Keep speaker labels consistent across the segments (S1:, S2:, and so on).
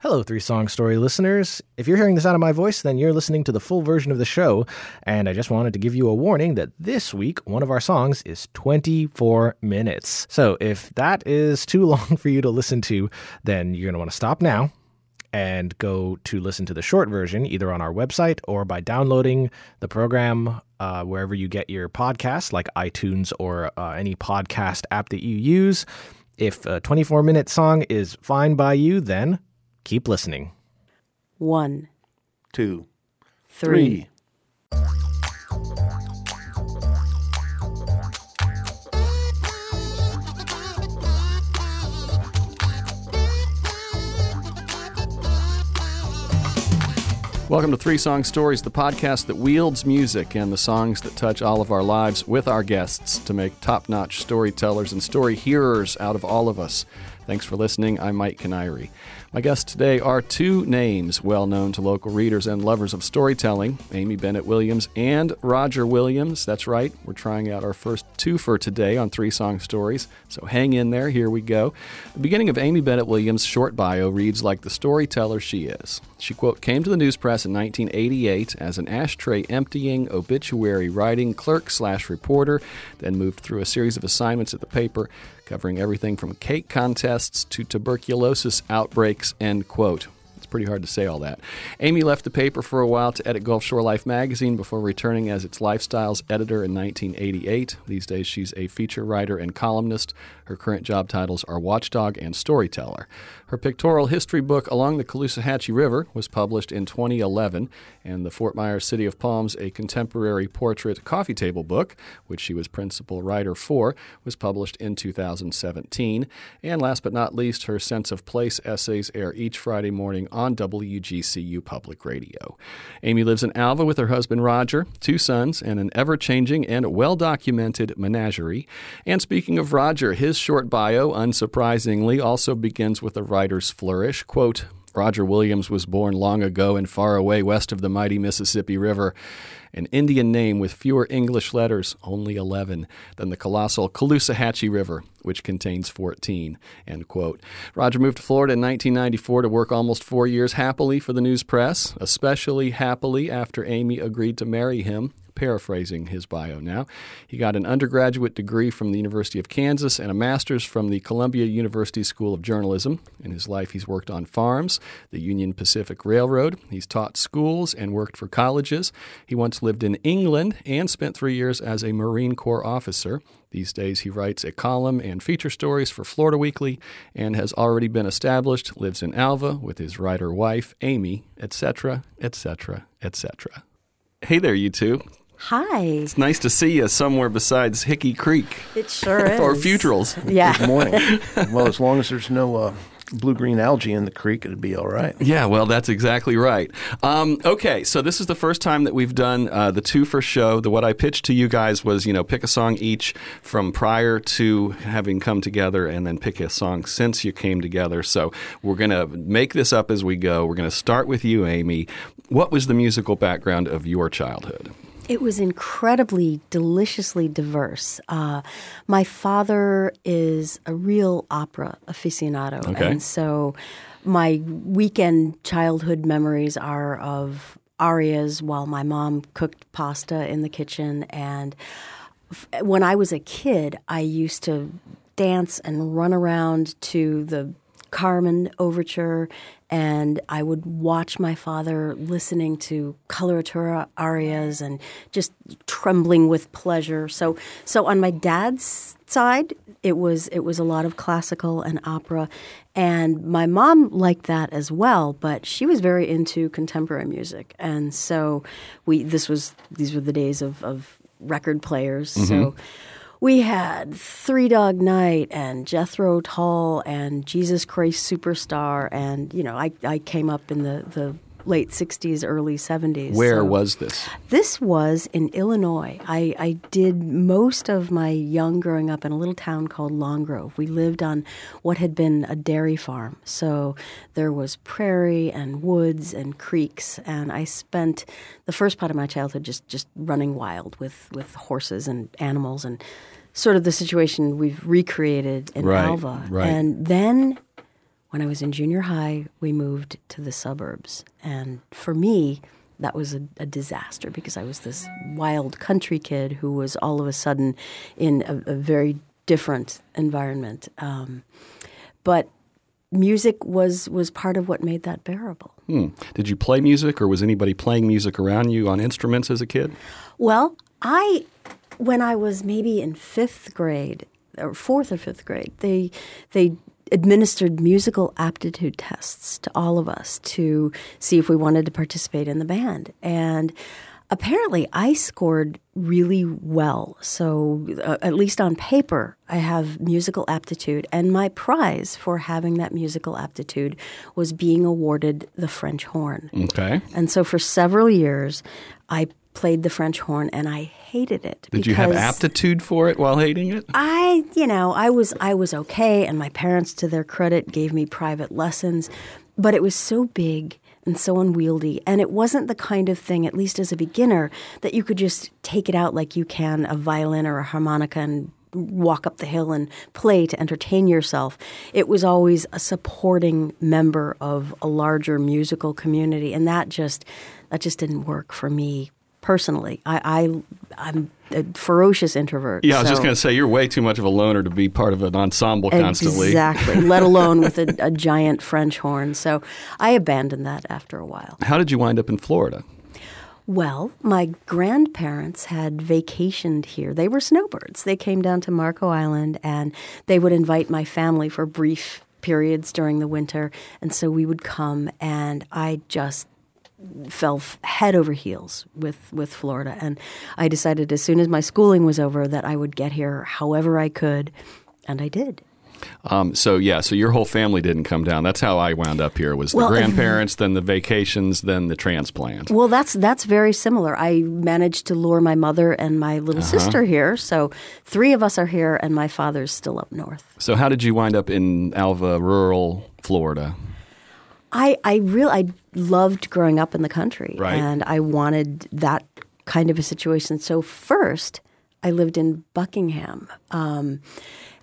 S1: Hello, Three Song Story listeners. If you're hearing this out of my voice, then you're listening to the full version of the show. And I just wanted to give you a warning that this week, one of our songs is 24 minutes. So if that is too long for you to listen to, then you're going to want to stop now and go to listen to the short version, either on our website or by downloading the program uh, wherever you get your podcasts, like iTunes or uh, any podcast app that you use. If a 24 minute song is fine by you, then Keep listening.
S2: One,
S3: two,
S2: three.
S3: three.
S4: Welcome to Three Song Stories, the podcast that wields music and the songs that touch all of our lives with our guests to make top notch storytellers and story hearers out of all of us. Thanks for listening. I'm Mike Kiniry. My guests today are two names well known to local readers and lovers of storytelling Amy Bennett Williams and Roger Williams. That's right, we're trying out our first two for today on Three Song Stories, so hang in there. Here we go. The beginning of Amy Bennett Williams' short bio reads like the storyteller she is. She, quote, came to the news press in 1988 as an ashtray emptying, obituary writing clerk slash reporter, then moved through a series of assignments at the paper covering everything from cake contests to tuberculosis outbreaks, end quote. It's pretty hard to say all that. Amy left the paper for a while to edit Gulf Shore Life magazine before returning as its lifestyles editor in 1988. These days, she's a feature writer and columnist. Her current job titles are watchdog and storyteller. Her pictorial history book, Along the Caloosahatchee River, was published in 2011, and the Fort Myers City of Palms, a contemporary portrait coffee table book, which she was principal writer for, was published in 2017. And last but not least, her Sense of Place essays air each Friday morning on WGCU Public Radio. Amy lives in Alva with her husband Roger, two sons, and an ever changing and well documented menagerie. And speaking of Roger, his short bio, unsurprisingly, also begins with a writer's flourish. Quote, Roger Williams was born long ago and far away west of the mighty Mississippi River, an Indian name with fewer English letters, only 11, than the colossal Caloosahatchee River, which contains 14. End quote. Roger moved to Florida in 1994 to work almost four years happily for the news press, especially happily after Amy agreed to marry him paraphrasing his bio now. He got an undergraduate degree from the University of Kansas and a master's from the Columbia University School of Journalism. In his life, he's worked on farms, the Union Pacific Railroad. He's taught schools and worked for colleges. He once lived in England and spent three years as a Marine Corps officer. These days, he writes a column and feature stories for Florida Weekly and has already been established, lives in Alva with his writer wife, Amy, etc., etc., etc. Hey there, you two.
S2: Hi.
S4: It's nice to see you somewhere besides Hickey Creek
S2: It sure is.
S4: or Futrals.
S2: Yeah.
S3: Good morning. well, as long as there's no uh, blue green algae in the creek, it'd be all right.
S4: Yeah, well, that's exactly right. Um, okay, so this is the first time that we've done uh, the two for show. The what I pitched to you guys was, you know, pick a song each from prior to having come together, and then pick a song since you came together. So we're gonna make this up as we go. We're gonna start with you, Amy. What was the musical background of your childhood?
S2: It was incredibly deliciously diverse. Uh, my father is a real opera aficionado.
S4: Okay.
S2: And so my weekend childhood memories are of arias while my mom cooked pasta in the kitchen. And f- when I was a kid, I used to dance and run around to the Carmen overture, and I would watch my father listening to coloratura arias and just trembling with pleasure. So, so on my dad's side, it was it was a lot of classical and opera, and my mom liked that as well. But she was very into contemporary music, and so we this was these were the days of, of record players. So mm-hmm. We had Three Dog Night and Jethro Tull and Jesus Christ Superstar, and you know, I, I came up in the, the late '60s, early '70s.
S4: Where
S2: so-
S4: was this?
S2: this? Was in Illinois. I, I did most of my young growing up in a little town called Long Grove. We lived on what had been a dairy farm, so there was prairie and woods and creeks, and I spent the first part of my childhood just just running wild with with horses and animals and sort of the situation we've recreated in
S4: Right,
S2: Alva.
S4: right.
S2: And then when I was in junior high, we moved to the suburbs. And for me, that was a, a, disaster because I was this wild country kid who was all of a sudden in a, a very different environment. Um, but music was was part of what made that bearable.
S4: Hmm. Did you play music, or was anybody playing music around you on instruments as a kid?
S2: Well, I when I was maybe in fifth grade or fourth or fifth grade, they they administered musical aptitude tests to all of us to see if we wanted to participate in the band. And apparently, I scored really well. So, uh, at least on paper, I have musical aptitude. And my prize for having that musical aptitude was being awarded the French horn.
S4: Okay.
S2: And so, for several years, I played the French horn and I hated it.
S4: Did you have aptitude for it while hating it?
S2: I, you know, I was I was okay and my parents to their credit gave me private lessons, but it was so big and so unwieldy and it wasn't the kind of thing at least as a beginner that you could just take it out like you can a violin or a harmonica and walk up the hill and play to entertain yourself. It was always a supporting member of a larger musical community and that just that just didn't work for me personally. I, I am a ferocious introvert.
S4: Yeah, I was so. just going to say you're way too much of a loner to be part of an ensemble constantly.
S2: Exactly, let alone with a, a giant French horn. So I abandoned that after a while.
S4: How did you wind up in Florida?
S2: Well, my grandparents had vacationed here. They were snowbirds. They came down to Marco Island and they would invite my family for brief periods during the winter. And so we would come, and I just fell head over heels with, with Florida. And I decided as soon as my schooling was over that I would get here however I could, and I did.
S4: Um, so yeah, so your whole family didn't come down. That's how I wound up here. Was the well, grandparents, then the vacations, then the transplant.
S2: Well, that's that's very similar. I managed to lure my mother and my little uh-huh. sister here, so three of us are here, and my father's still up north.
S4: So how did you wind up in Alva, rural Florida?
S2: I I really I loved growing up in the country,
S4: right.
S2: and I wanted that kind of a situation. So first, I lived in Buckingham. Um,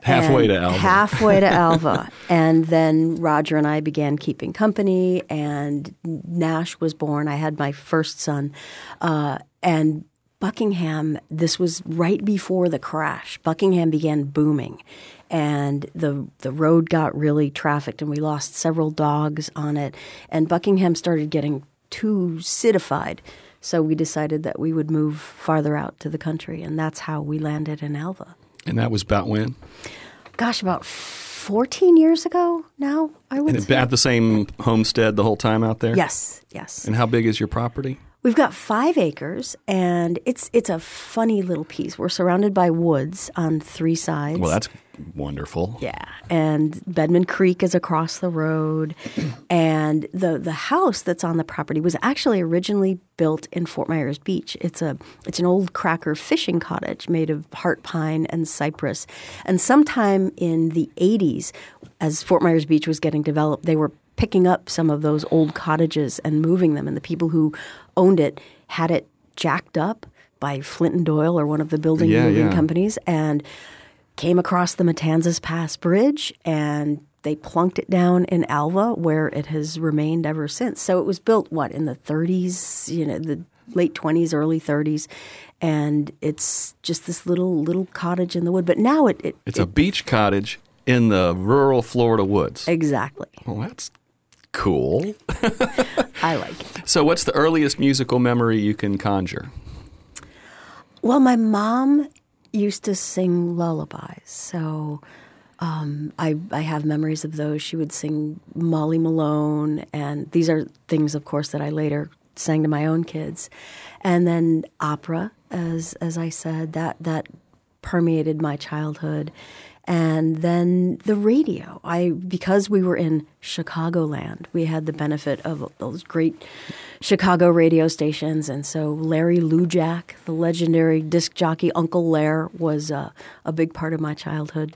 S4: halfway to Alva.
S2: Halfway to Alva. and then Roger and I began keeping company, and Nash was born. I had my first son. Uh, and Buckingham, this was right before the crash. Buckingham began booming and the the road got really trafficked and we lost several dogs on it and Buckingham started getting too citified so we decided that we would move farther out to the country and that's how we landed in Alva.
S4: And that was about when?
S2: Gosh, about 14 years ago now, I would
S4: and
S2: say.
S4: At the same homestead the whole time out there?
S2: Yes, yes.
S4: And how big is your property?
S2: We've got five acres, and it's it's a funny little piece. We're surrounded by woods on three sides.
S4: Well, that's wonderful.
S2: Yeah, and Bedman Creek is across the road, and the the house that's on the property was actually originally built in Fort Myers Beach. It's a it's an old cracker fishing cottage made of heart pine and cypress. And sometime in the 80s, as Fort Myers Beach was getting developed, they were picking up some of those old cottages and moving them. And the people who owned it had it jacked up by Flint and Doyle or one of the building
S4: yeah,
S2: moving
S4: yeah.
S2: companies and came across the Matanzas Pass Bridge and they plunked it down in Alva where it has remained ever since. So it was built what in the 30s, you know, the late 20s, early 30s and it's just this little little cottage in the wood. But now it, it
S4: It's
S2: it,
S4: a beach cottage in the rural Florida woods.
S2: Exactly.
S4: Well, that's cool.
S2: I like it.
S4: So, what's the earliest musical memory you can conjure?
S2: Well, my mom used to sing lullabies, so um, I, I have memories of those. She would sing Molly Malone, and these are things, of course, that I later sang to my own kids. And then opera, as as I said, that that permeated my childhood and then the radio. I because we were in Chicagoland, we had the benefit of those great Chicago radio stations, and so Larry Lujack, the legendary disc jockey Uncle Lar, was uh, a big part of my childhood.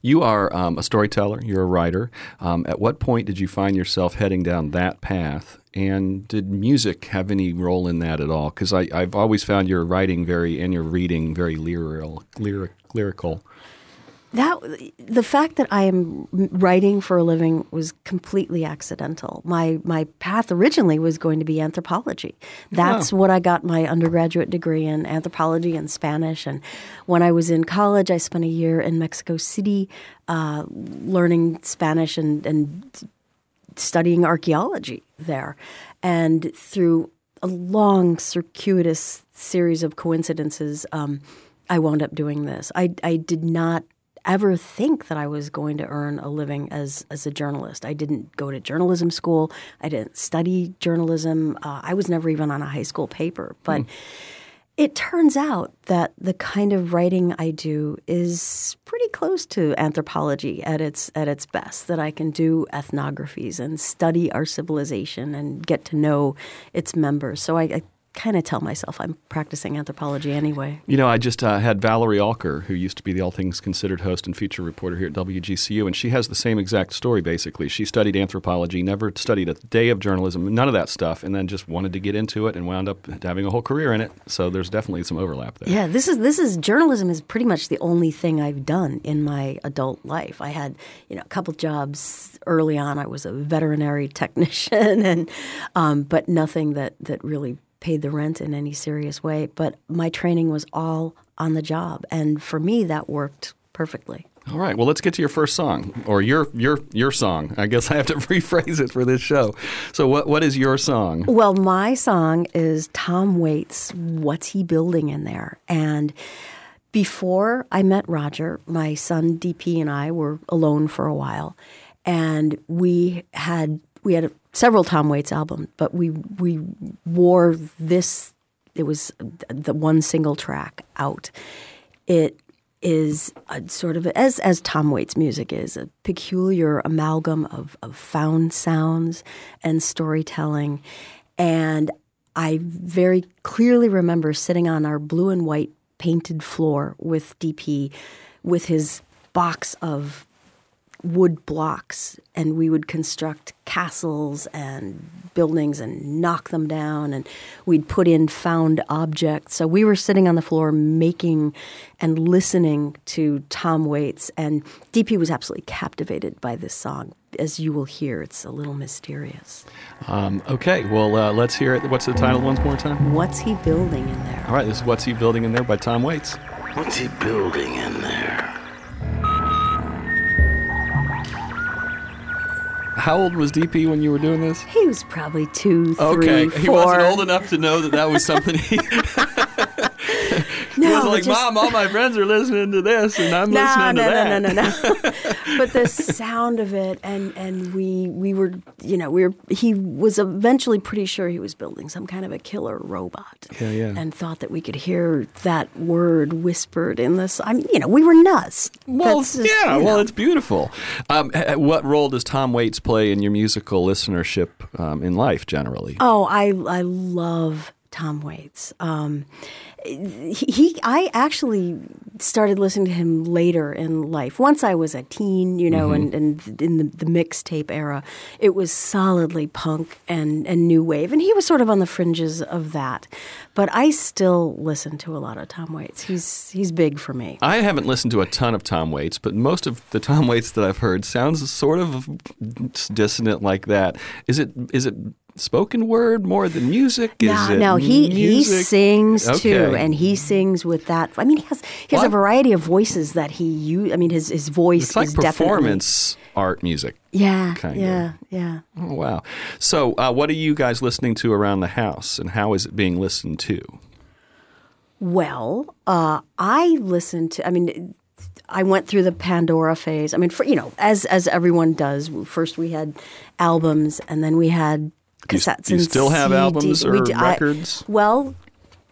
S4: You are um, a storyteller. You're a writer. Um, at what point did you find yourself heading down that path? And did music have any role in that at all? Because I've always found your writing very and your reading very lyrical. Lyrical.
S2: That the fact that I am writing for a living was completely accidental. My my path originally was going to be anthropology. That's what I got my undergraduate degree in anthropology and Spanish. And when I was in college, I spent a year in Mexico City uh, learning Spanish and and studying archaeology there. And through a long circuitous series of coincidences, um, I wound up doing this. I I did not ever think that I was going to earn a living as as a journalist. I didn't go to journalism school. I didn't study journalism. Uh, I was never even on a high school paper. But it turns out that the kind of writing I do is pretty close to anthropology at its at its best. That I can do ethnographies and study our civilization and get to know its members. So I, I kind of tell myself I'm practicing anthropology anyway.
S4: You know, I just uh, had Valerie Alker, who used to be the All Things Considered host and feature reporter here at WGCU, and she has the same exact story basically. She studied anthropology, never studied a day of journalism, none of that stuff, and then just wanted to get into it and wound up having a whole career in it. So there's definitely some overlap there.
S2: Yeah, this is this is journalism is pretty much the only thing I've done in my adult life. I had you know a couple jobs early on. I was a veterinary technician, and um, but nothing that that really paid the rent in any serious way. But my training was all on the job, and for me that worked perfectly.
S4: All right. Well, let's get to your first song, or your your your song. I guess I have to rephrase it for this show. So, what what is your song?
S2: Well, my song is Tom Waits. What's he building in there? And before I met Roger, my son DP and I were alone for a while, and we had we had several Tom Waits albums, but we we wore this. It was the one single track out. It is a sort of as as Tom Waits music is a peculiar amalgam of, of found sounds and storytelling, and I very clearly remember sitting on our blue and white painted floor with DP, with his box of wood blocks and we would construct castles and buildings and knock them down and we'd put in found objects so we were sitting on the floor making and listening to tom waits and dp was absolutely captivated by this song as you will hear it's a little mysterious
S4: Um, okay. Well, uh, let's hear it. What's the title once more time?
S2: what's he building in there
S4: All right. This is What's He Building in There by Tom Waits.
S5: What's he building in there?
S4: How old was DP when you were doing this?
S2: he was probably two three
S4: Okay,
S2: four
S4: he wasn't old enough to know that that was something he, he
S2: no,
S4: was like,
S2: just-
S4: "Mom, all my friends are listening to this, and I'm
S2: no,
S4: listening
S2: no,
S4: to that."
S2: no, no, no, no. but the sound of it, and and we we were, you know, we were. He was eventually pretty sure he was building some kind of a killer robot.
S4: Yeah, yeah.
S2: And thought that we could hear that word whispered in this. I mean, you know, we were nuts.
S4: Well,
S2: just,
S4: yeah,
S2: you
S4: well, it's beautiful. Um, what role does Tom Waits play in your musical listenership um, in life generally?
S2: Oh, I I love Tom Waits. Um, he, I actually started listening to him later in life. Once I was a teen, you know, mm-hmm. and, and in the, the mixtape era, it was solidly punk and, and new wave, and he was sort of on the fringes of that. But I still listen to a lot of Tom Waits. He's he's big for me.
S4: I haven't listened to a ton of Tom Waits, but most of the Tom Waits that I've heard sounds sort of dissonant like that. Is it is it spoken word more than music? Is
S2: No, no, he he
S4: music?
S2: sings too, and he sings with that. I mean, he has he has a variety of voices that he use. I mean, his his voice
S4: It's like
S2: is definitely
S4: performance art music.
S2: Yeah,
S4: kinda.
S2: yeah, yeah.
S4: Oh, wow. So, uh, what are you guys listening to around the house, and how is it being listened to?
S2: Well, uh, I listened to. I mean, I went through the Pandora phase. I mean, for, you know, as as everyone does. First, we had albums, and then we had
S4: Do you
S2: cassettes.
S4: do you
S2: and
S4: still have
S2: CDs.
S4: albums
S2: We
S4: or
S2: d- I-
S4: records?
S2: well,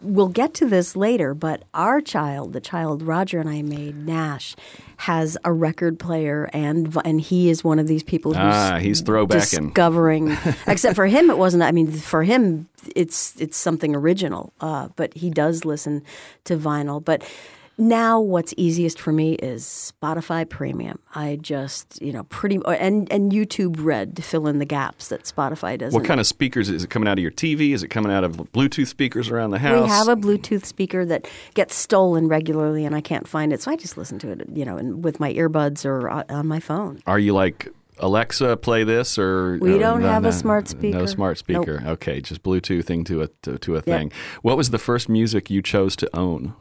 S2: we'll get to this later. But our child, the child Roger and I made, Nash, has a record player, and and he is one of these people who's
S4: Ah, he's throwbacking.
S2: discovering. except for him, it wasn't. I mean, for him, it's it's something original. Uh, but he does listen to vinyl. But Now, what's easiest for me is Spotify Premium. I just, you know, pretty and and YouTube Red to fill in the gaps that Spotify doesn't.
S4: What kind of speakers is it coming out of your TV? Is it coming out of Bluetooth speakers around the house?
S2: We have a Bluetooth speaker that gets stolen regularly, and I can't find it, so I just listen to it, you know, in, with my earbuds or uh, on my phone.
S4: Are you like Alexa, play this, or
S2: We don't
S4: no,
S2: have a
S4: no,
S2: smart
S4: No
S2: speaker.
S4: smart
S2: Nope.
S4: speaker. Okay, just Bluetoothing to a to, to a
S2: Yep.
S4: thing. What was the first music you chose to own?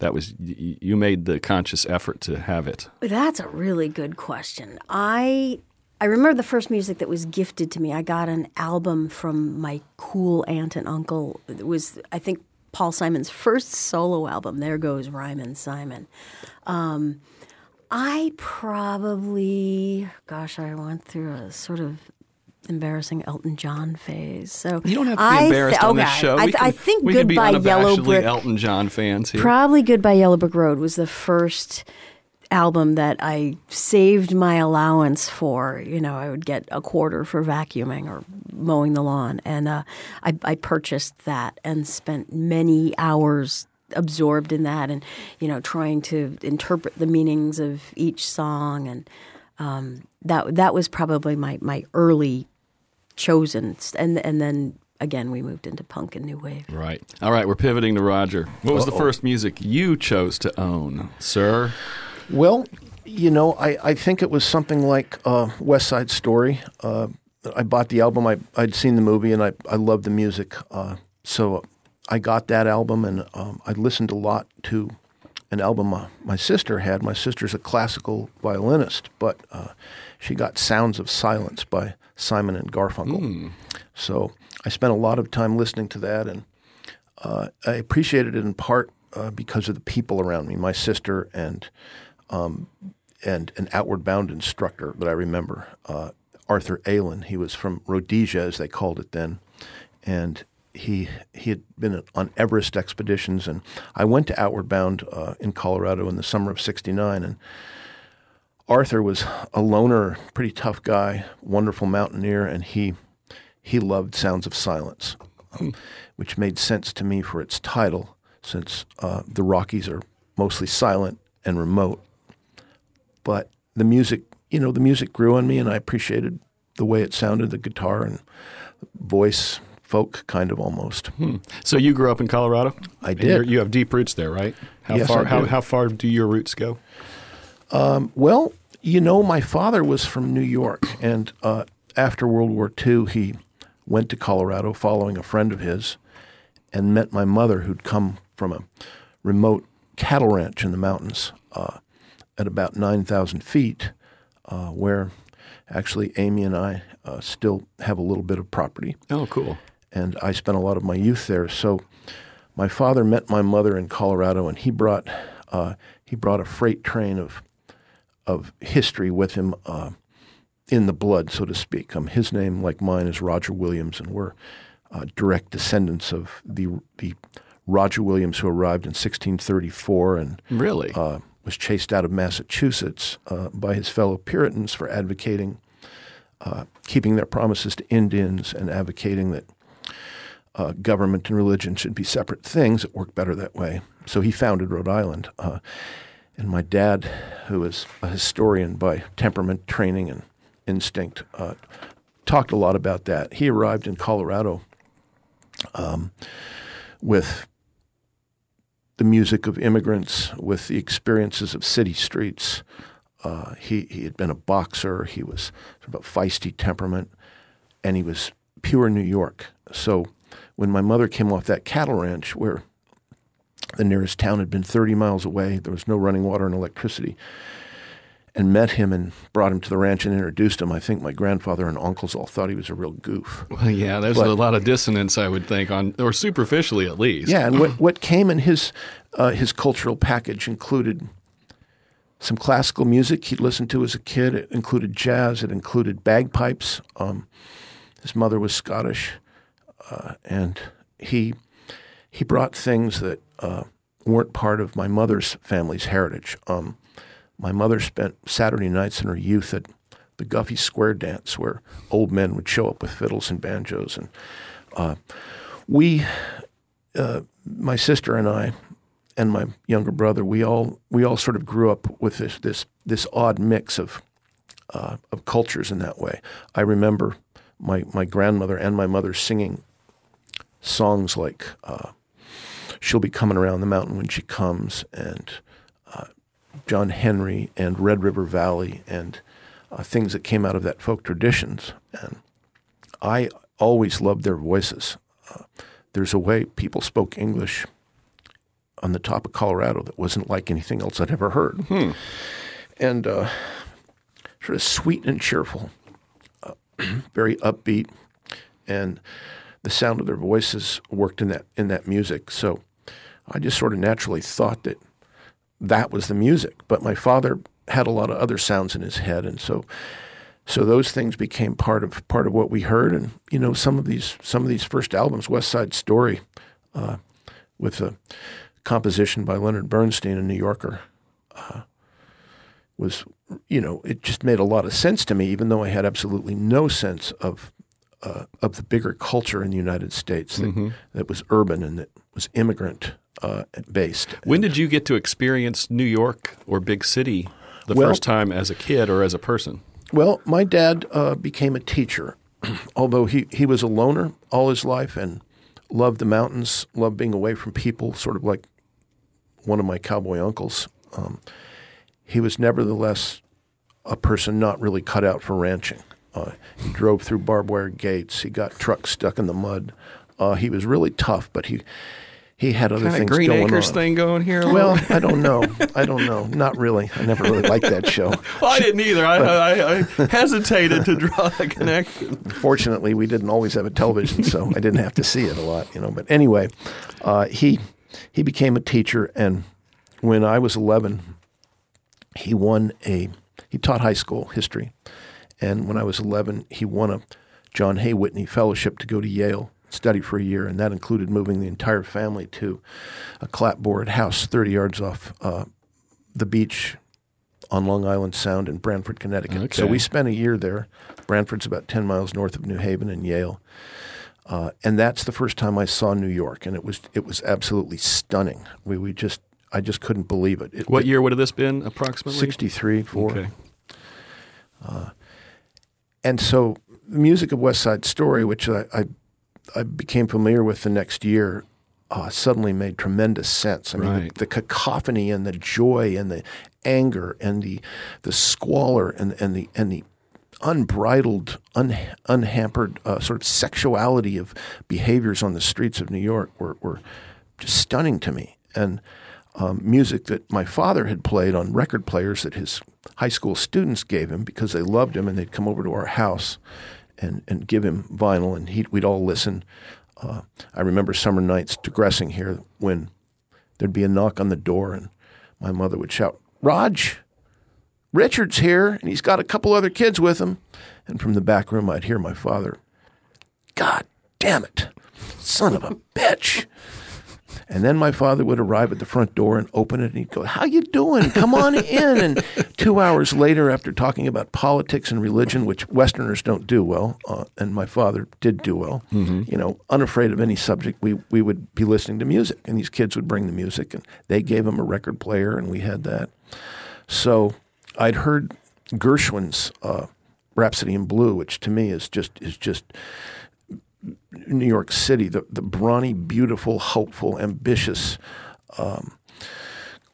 S4: That was you made the conscious effort to have it.
S2: That's a really good question. I I remember the first music that was gifted to me. I got an album from my cool aunt and uncle. It was I think Paul Simon's first solo album. There goes Rhymin' Simon. Um, I probably, gosh, I went through a sort of embarrassing Elton John phase. So
S4: You don't have to be
S2: I
S4: embarrassed on this show.
S2: I, th- I think
S4: can
S2: Goodbye Yellow Brick.
S4: Elton John fans here.
S2: Probably Goodbye Yellow Brick Road was the first album that I saved my allowance for. You know, I would get a quarter for vacuuming or mowing the lawn. And uh, I, I purchased that and spent many hours absorbed in that and, you know, trying to interpret the meanings of each song. And um, that, that was probably my, my early chosen. And, and then again, we moved into punk and new wave.
S4: Right. All right, we're pivoting to Roger. What was the first music you chose to own, sir?
S3: Well, you know, I, I think it was something like uh, West Side Story. Uh, I bought the album. I, I'd seen the movie and I, I loved the music. Uh, so I got that album and um, I listened a lot to an album my, my sister had. My sister's a classical violinist, but uh, she got Sounds of Silence by Simon and Garfunkel. So I spent a lot of time listening to that and uh, I appreciated it in part uh, because of the people around me, my sister and um, and an outward bound instructor that I remember, uh, Arthur Aylan. He was from Rhodesia, as they called it then, and he he had been on Everest expeditions. And I went to Outward Bound uh, in Colorado in the summer of '69, and Arthur was a loner, pretty tough guy, wonderful mountaineer, and he he loved Sounds of Silence, um, which made sense to me for its title, since uh, the Rockies are mostly silent and remote. But the music, you know, the music grew on me, and I appreciated the way it sounded, the guitar and voice, folk kind of almost.
S4: So you grew up in Colorado?
S3: I did.
S6: you have deep roots there, right? How
S3: Yes,
S6: far?
S3: I
S6: How,
S3: do.
S6: how far do your roots go?
S3: Well, you know, my father was from New York, and uh, after World War II, he went to Colorado following a friend of his and met my mother, who'd come from a remote cattle ranch in the mountains uh, at about 9,000 feet, uh, where actually Amy and I uh, still have a little bit of property
S4: Oh, cool.
S3: and I spent a lot of my youth there. So my father met my mother in Colorado, and he brought uh, he brought a freight train of of history with him uh, in the blood, so to speak. Um, his name, like mine, is Roger Williams, and we're uh, direct descendants of the the Roger Williams who arrived in 1634 and
S4: Really?
S3: uh, was chased out of Massachusetts uh, by his fellow Puritans for advocating uh, keeping their promises to Indians and advocating that uh, government and religion should be separate things. It worked better that way. So he founded Rhode Island. Uh, and my dad, who is a historian by temperament, training, and instinct, uh, talked a lot about that. He arrived in Colorado um, with the music of immigrants, with the experiences of city streets. Uh, he, he had been a boxer. He was sort of a feisty temperament, and he was pure New York. So when my mother came off that cattle ranch where the nearest town had been 30 miles away, there was no running water and electricity, and met him and brought him to the ranch and introduced him, I think my grandfather and uncles all thought he was a real goof.
S4: well, yeah, there's
S3: but-
S4: a lot of dissonance, I would think, on or superficially at least.
S3: Yeah, and what, what came in his uh, his cultural package included some classical music he'd listened to as a kid. It included jazz. It included bagpipes. Um, his mother was Scottish, uh, and he he brought things that uh, weren't part of my mother's family's heritage. Um, my mother spent Saturday nights in her youth at the Guffey Square dance, where old men would show up with fiddles and banjos, and uh, we, uh, my sister and I, and my younger brother, we all we all sort of grew up with this this this odd mix of uh, of cultures in that way. I remember my my grandmother and my mother singing songs like uh, "She'll Be Coming Around the Mountain When She Comes" and uh, John Henry and Red River Valley and uh, things that came out of that folk traditions. And I always loved their voices. Uh, there's a way people spoke English on the top of Colorado that wasn't like anything else I'd ever heard. And uh, sort of sweet and cheerful, uh, very upbeat, and the sound of their voices worked in that in that music. So I just sort of naturally thought that that was the music. But my father had a lot of other sounds in his head, and so so those things became part of part of what we heard. And you know, some of these some of these first albums, West Side Story, uh, with a composition by Leonard Bernstein, a New Yorker, uh, was you know it just made a lot of sense to me, even though I had absolutely no sense of. Uh, of the bigger culture in the United States that, that was urban and that was immigrant uh, based.
S4: When did you get to experience New York or big city the
S3: Well-
S4: first time as a kid or as a person?
S3: Well, my dad uh, became a teacher, although he, he was a loner all his life and loved the mountains, loved being away from people, sort of like one of my cowboy uncles. Um, he was nevertheless a person not really cut out for ranching. Uh, he drove through barbed wire gates. He got trucks stuck in the mud. Uh, he was really tough, but he he had other
S4: Kind of
S3: things
S4: Green
S3: going
S4: Acres
S3: on.
S4: thing going here?
S3: Well. I don't know. I don't know. Not really. I never really liked that show.
S4: Well, I didn't either. I, I, I hesitated to draw the connection.
S3: Fortunately, we didn't always have a television, so I didn't have to see it a lot, you know. But anyway, uh, he he became a teacher, and when I was 11, he won a he taught high school history, and when I was 11, he won a John Hay Whitney Fellowship to go to Yale study for a year, and that included moving the entire family to a clapboard house 30 yards off uh, the beach on Long Island Sound in Branford, Connecticut. So we spent a year there. Branford's about 10 miles north of New Haven and Yale. Uh, and that's the first time I saw New York, and it was it was absolutely stunning. We we just I just couldn't believe it. it
S4: What year would have this been approximately?
S3: 63, 4.
S4: Okay.
S3: And so the music of West Side Story, which I, I, I became familiar with the next year, uh, suddenly made tremendous sense. I mean,
S4: Right.
S3: the, the cacophony and the joy and the anger and the the squalor and and the and the unbridled, un, unhampered uh, sort of sexuality of behaviors on the streets of New York were, were just stunning to me. And um, music that my father had played on record players that his high school students gave him because they loved him and they'd come over to our house and, and give him vinyl and he'd, we'd all listen. Uh, I remember summer nights digressing here when there'd be a knock on the door and my mother would shout, Rog, Richard's here and he's got a couple other kids with him. And from the back room, I'd hear my father, God damn it, son of a bitch. And then my father would arrive at the front door and open it, and he'd go, "How you doing? Come on in." And two hours later, after talking about politics and religion, which Westerners don't do well, uh, and my father did do well, you know, unafraid of any subject, we we would be listening to music, and these kids would bring the music, and they gave him a record player, and we had that. So I'd heard Gershwin's uh, Rhapsody in Blue, which to me is just is just New York City, the, the brawny, beautiful, hopeful, ambitious um,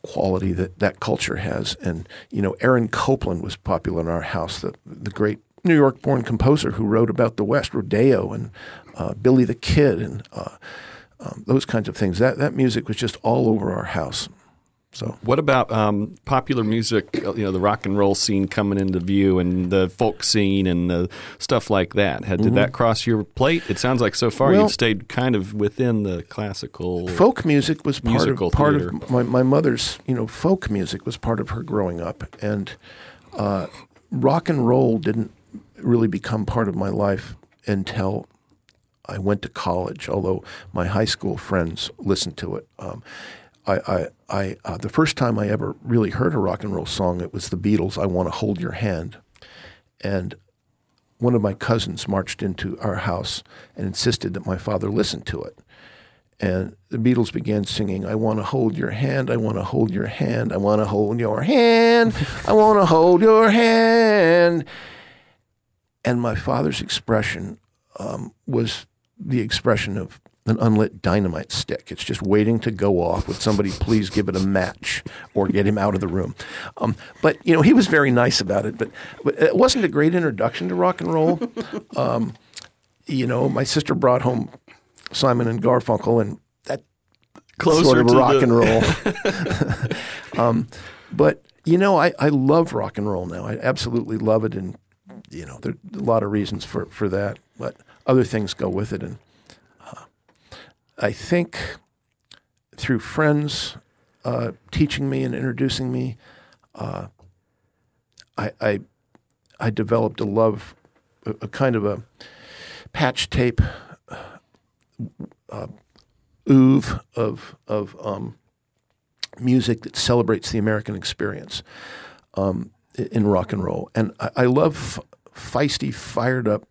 S3: quality that that culture has. And, you know, Aaron Copland was popular in our house, the, the great New York born composer who wrote about the West, Rodeo and uh, Billy the Kid and uh, um, those kinds of things. That, that music was just all over our house. So
S4: What about um, popular music? uh, You know, the rock and roll scene coming into view, and the folk scene, and the stuff like that. Had, Did that cross your plate? It sounds like so far
S3: Mm-hmm. Well-
S4: you've stayed kind of within the classical.
S3: folk music was part of part
S4: theater.
S3: of my, my mother's you know folk music was part of her growing up and uh, rock and roll didn't really become part of my life until I went to college although my high school friends listened to it um, I, I, I uh, the first time I ever really heard a rock and roll song it was the Beatles I want to hold your hand and one of my cousins marched into our house and insisted that my father listen to it and the Beatles began singing, I want to hold your hand, I want to hold your hand, I want to hold your hand, I want to hold your hand. And my father's expression um, was the expression of an unlit dynamite stick. It's just waiting to go off. Would somebody please give it a match or get him out of the room? Um, but you know, he was very nice about it. But, but it wasn't a great introduction to rock and roll. Um, you know, my sister brought home Simon and Garfunkel, and that
S4: Closer
S3: sort of
S4: to
S3: rock
S4: the-
S3: and roll. um, but you know, I, I love rock and roll now. I absolutely love it, and you know, there are a lot of reasons for for that. But other things go with it, and I think through friends uh, teaching me and introducing me, uh, I, I I developed a love, a, a kind of a patch tape uh, oeuvre of of um, music that celebrates the American experience um, in rock and roll, and I, I love feisty, fired up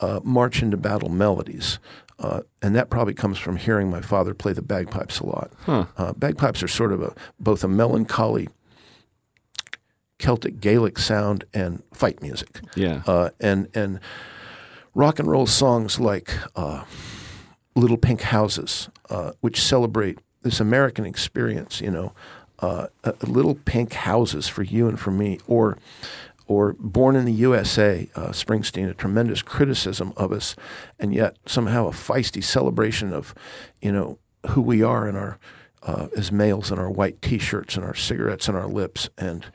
S3: uh, march into battle melodies. Uh, and that probably comes from hearing my father play the bagpipes a lot. Uh, bagpipes are sort of a both a melancholy Celtic Gaelic sound and fight music
S4: Yeah.
S3: uh, and and rock and roll songs like uh, "Little Pink Houses," uh, which celebrate this American experience. You know, uh, uh, "Little Pink Houses" for you and for me, or or "Born in the USA," uh, Springsteen, a tremendous criticism of us, and yet somehow a feisty celebration of, you know, who we are in our uh, as males in our white T-shirts and our cigarettes and our lips and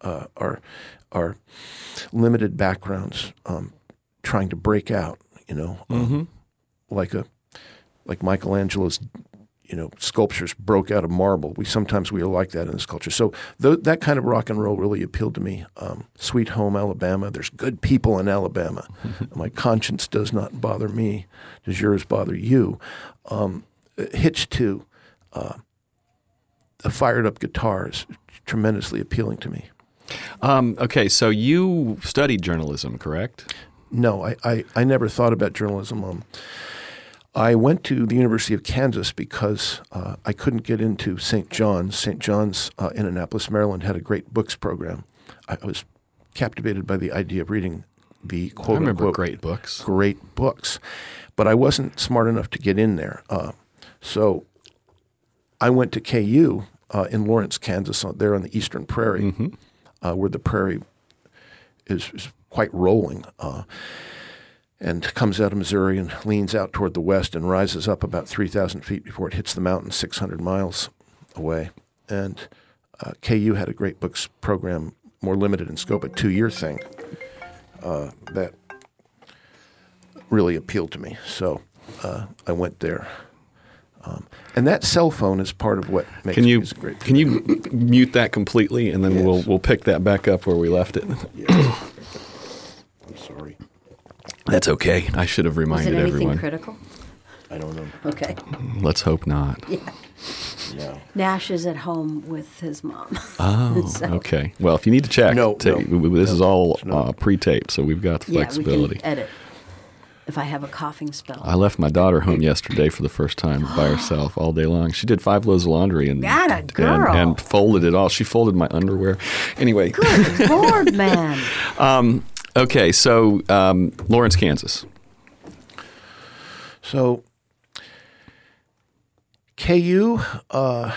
S3: uh, our our limited backgrounds, um, trying to break out. You know, um, like a like Michelangelo's, you know, sculptures broke out of marble. We sometimes we are like that in this culture. So th- that kind of rock and roll really appealed to me. Um, Sweet Home Alabama. There's good people in Alabama. My conscience does not bother me. Does yours bother you? Um, hitched to uh, a fired up guitar is tremendously appealing to me.
S4: Um, okay, so you studied journalism, correct?
S3: No, I, I, I never thought about journalism. I went to the University of Kansas because uh, I couldn't get into St. John's. St. John's uh, in Annapolis, Maryland had a great books program. I, I was captivated by the idea of reading the quote
S4: I remember
S3: unquote
S4: great books.
S3: great books, but I wasn't smart enough to get in there. Uh, so I went to KU uh, in Lawrence, Kansas, uh, there on the Eastern Prairie, uh, where the prairie is, is quite rolling, uh, and comes out of Missouri and leans out toward the west and rises up about 3,000 feet before it hits the mountain 600 miles away. And uh, KU had a great books program, more limited in scope, a two year thing uh, that really appealed to me. So uh, I went there. Um, and that cell phone is part of what makes
S4: Can you
S3: music great.
S4: can you mute that completely, and then we'll we'll pick that back up where we left it.
S3: I'm sorry.
S4: That's okay. I should have
S2: Was
S4: reminded
S2: it anything
S4: everyone.
S2: critical?
S3: I don't know.
S2: Okay.
S4: Let's hope not.
S3: Yeah.
S2: Nash is at home with his mom.
S4: Oh,
S2: So-
S4: okay. Well, if you need to check,
S3: No,
S4: ta-
S3: no,
S4: this is all
S3: it's not.
S4: uh, pre-taped, so we've got the
S2: yeah, we
S4: flexibility.
S2: can edit if I have a coughing spell.
S4: I left my daughter home yesterday for the first time by herself all day long. She did five loads of laundry and
S2: Atta
S4: and, and folded it all. She folded my underwear. Anyway,
S2: Good Lord, man.
S4: um, okay, so um, Lawrence, Kansas.
S3: So KU, uh,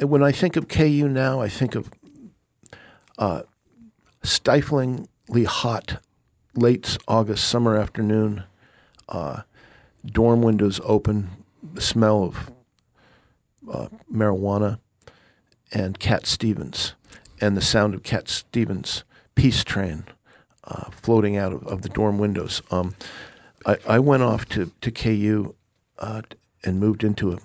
S3: when I think of KU now, I think of uh, stiflingly hot late August summer afternoon, uh, dorm windows open, the smell of uh, marijuana, and Cat Stevens, and the sound of Cat Stevens' Peace Train uh, floating out of, of the dorm windows. Um, I, I went off to, to KU uh, and moved into a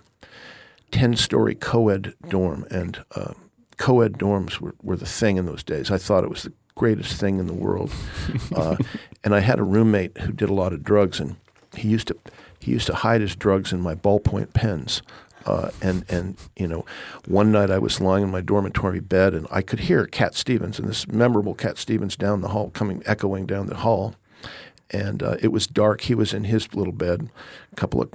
S3: 10 story co ed dorm. And uh, co ed dorms were, were the thing in those days. I thought it was the greatest thing in the world. uh, and I had a roommate who did a lot of drugs, and he used to, he used to hide his drugs in my ballpoint pens. Uh, and and you know, one night I was lying in my dormitory bed and I could hear Cat Stevens and this memorable Cat Stevens down the hall, coming echoing down the hall, and uh, it was dark. He was in his little bed, a couple of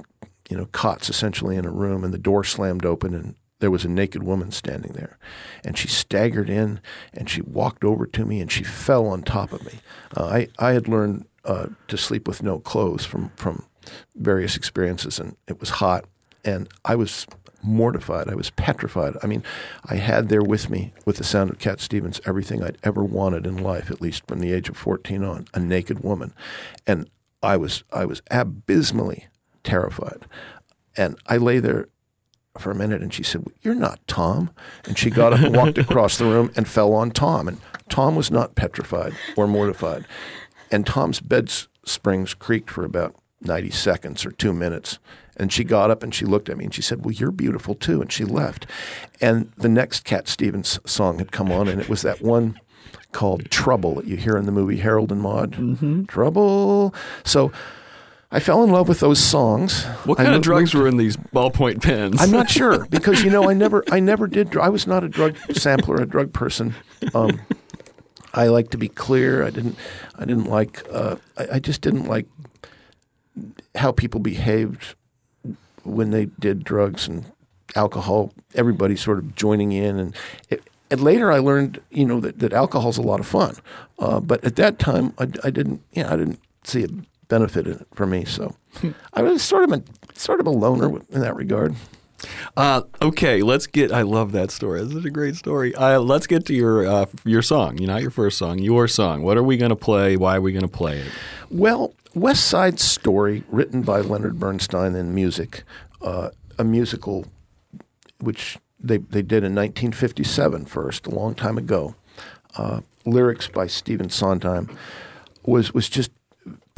S3: you know, cots essentially in a room, and the door slammed open, and there was a naked woman standing there. And she staggered in and she walked over to me and she fell on top of me. Uh, I, I had learned uh, to sleep with no clothes from, from various experiences, and it was hot. And I was mortified. I was petrified. I mean, I had there with me, with the sound of Cat Stevens, everything I'd ever wanted in life, at least from the age of 14 on a naked woman. And I was, I was abysmally terrified. And I lay there for a minute and she said, You're not Tom. And she got up and walked across the room and fell on Tom. And Tom was not petrified or mortified. And Tom's bed springs creaked for about 90 seconds or two minutes. And she got up and she looked at me and she said, Well, you're beautiful too. And she left. And the next Cat Stevens song had come on, and it was that one called Trouble that you hear in the movie Harold and Maude. Mm-hmm. Trouble. So I fell in love with those songs.
S4: What
S3: I
S4: kind
S3: mo-
S4: of drugs were in these ballpoint pens?
S3: I'm not sure because you know I never I never did. I was not a drug sampler, a drug person. Um, I like to be clear. I didn't. I didn't like. Uh, I, I just didn't like how people behaved when they did drugs and alcohol. Everybody sort of joining in, and, it, and later I learned, you know, that, that alcohol's a lot of fun. Uh, but at that time, I, I didn't. You know, I didn't see a benefit in it for me. So I was sort of a sort of a loner in that regard.
S4: Uh, okay, let's get. I love that story. This is a great story. Uh, let's get to your uh, your song. You not your first song, your song. What are we going to play? Why are we going to play it?
S3: Well, West Side Story, written by Leonard Bernstein in music, uh, a musical which they, they did in 1957 first, a long time ago. Uh, lyrics by Stephen Sondheim was was just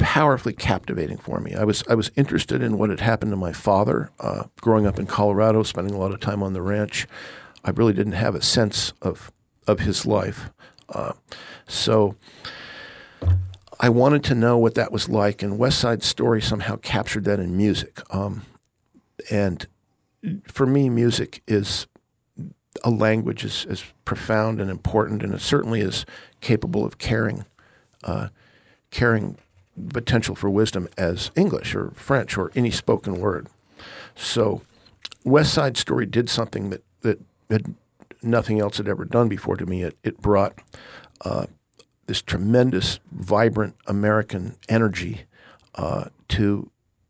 S3: powerfully captivating for me. I was I was interested in what had happened to my father uh, growing up in Colorado, spending a lot of time on the ranch. I really didn't have a sense of of his life, uh, so I wanted to know what that was like. And West Side Story somehow captured that in music. Um, and for me, music is a language as, as profound and important, and it certainly is capable of carrying uh, potential for wisdom as English or French or any spoken word. So, West Side Story did something that that had nothing else had ever done before to me. It it brought uh, this tremendous, vibrant American energy uh, to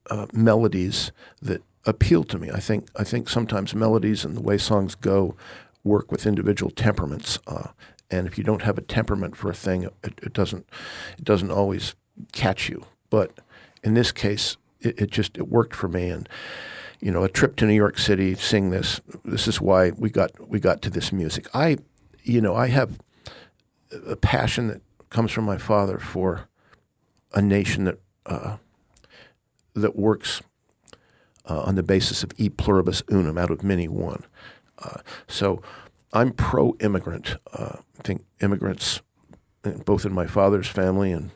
S3: uh, melodies that appeal to me. I think I think sometimes melodies and the way songs go work with individual temperaments, uh, and if you don't have a temperament for a thing, it, it doesn't it doesn't always catch you. But in this case, it, it just it worked for me, and you know, a trip to New York City, sing this. This is why we got we got to this music. I, you know, I have a passion that comes from my father for a nation that uh, that works uh, on the basis of e pluribus unum, out of many one. Uh, so I'm pro immigrant. Uh, I think immigrants, uh, both in my father's family and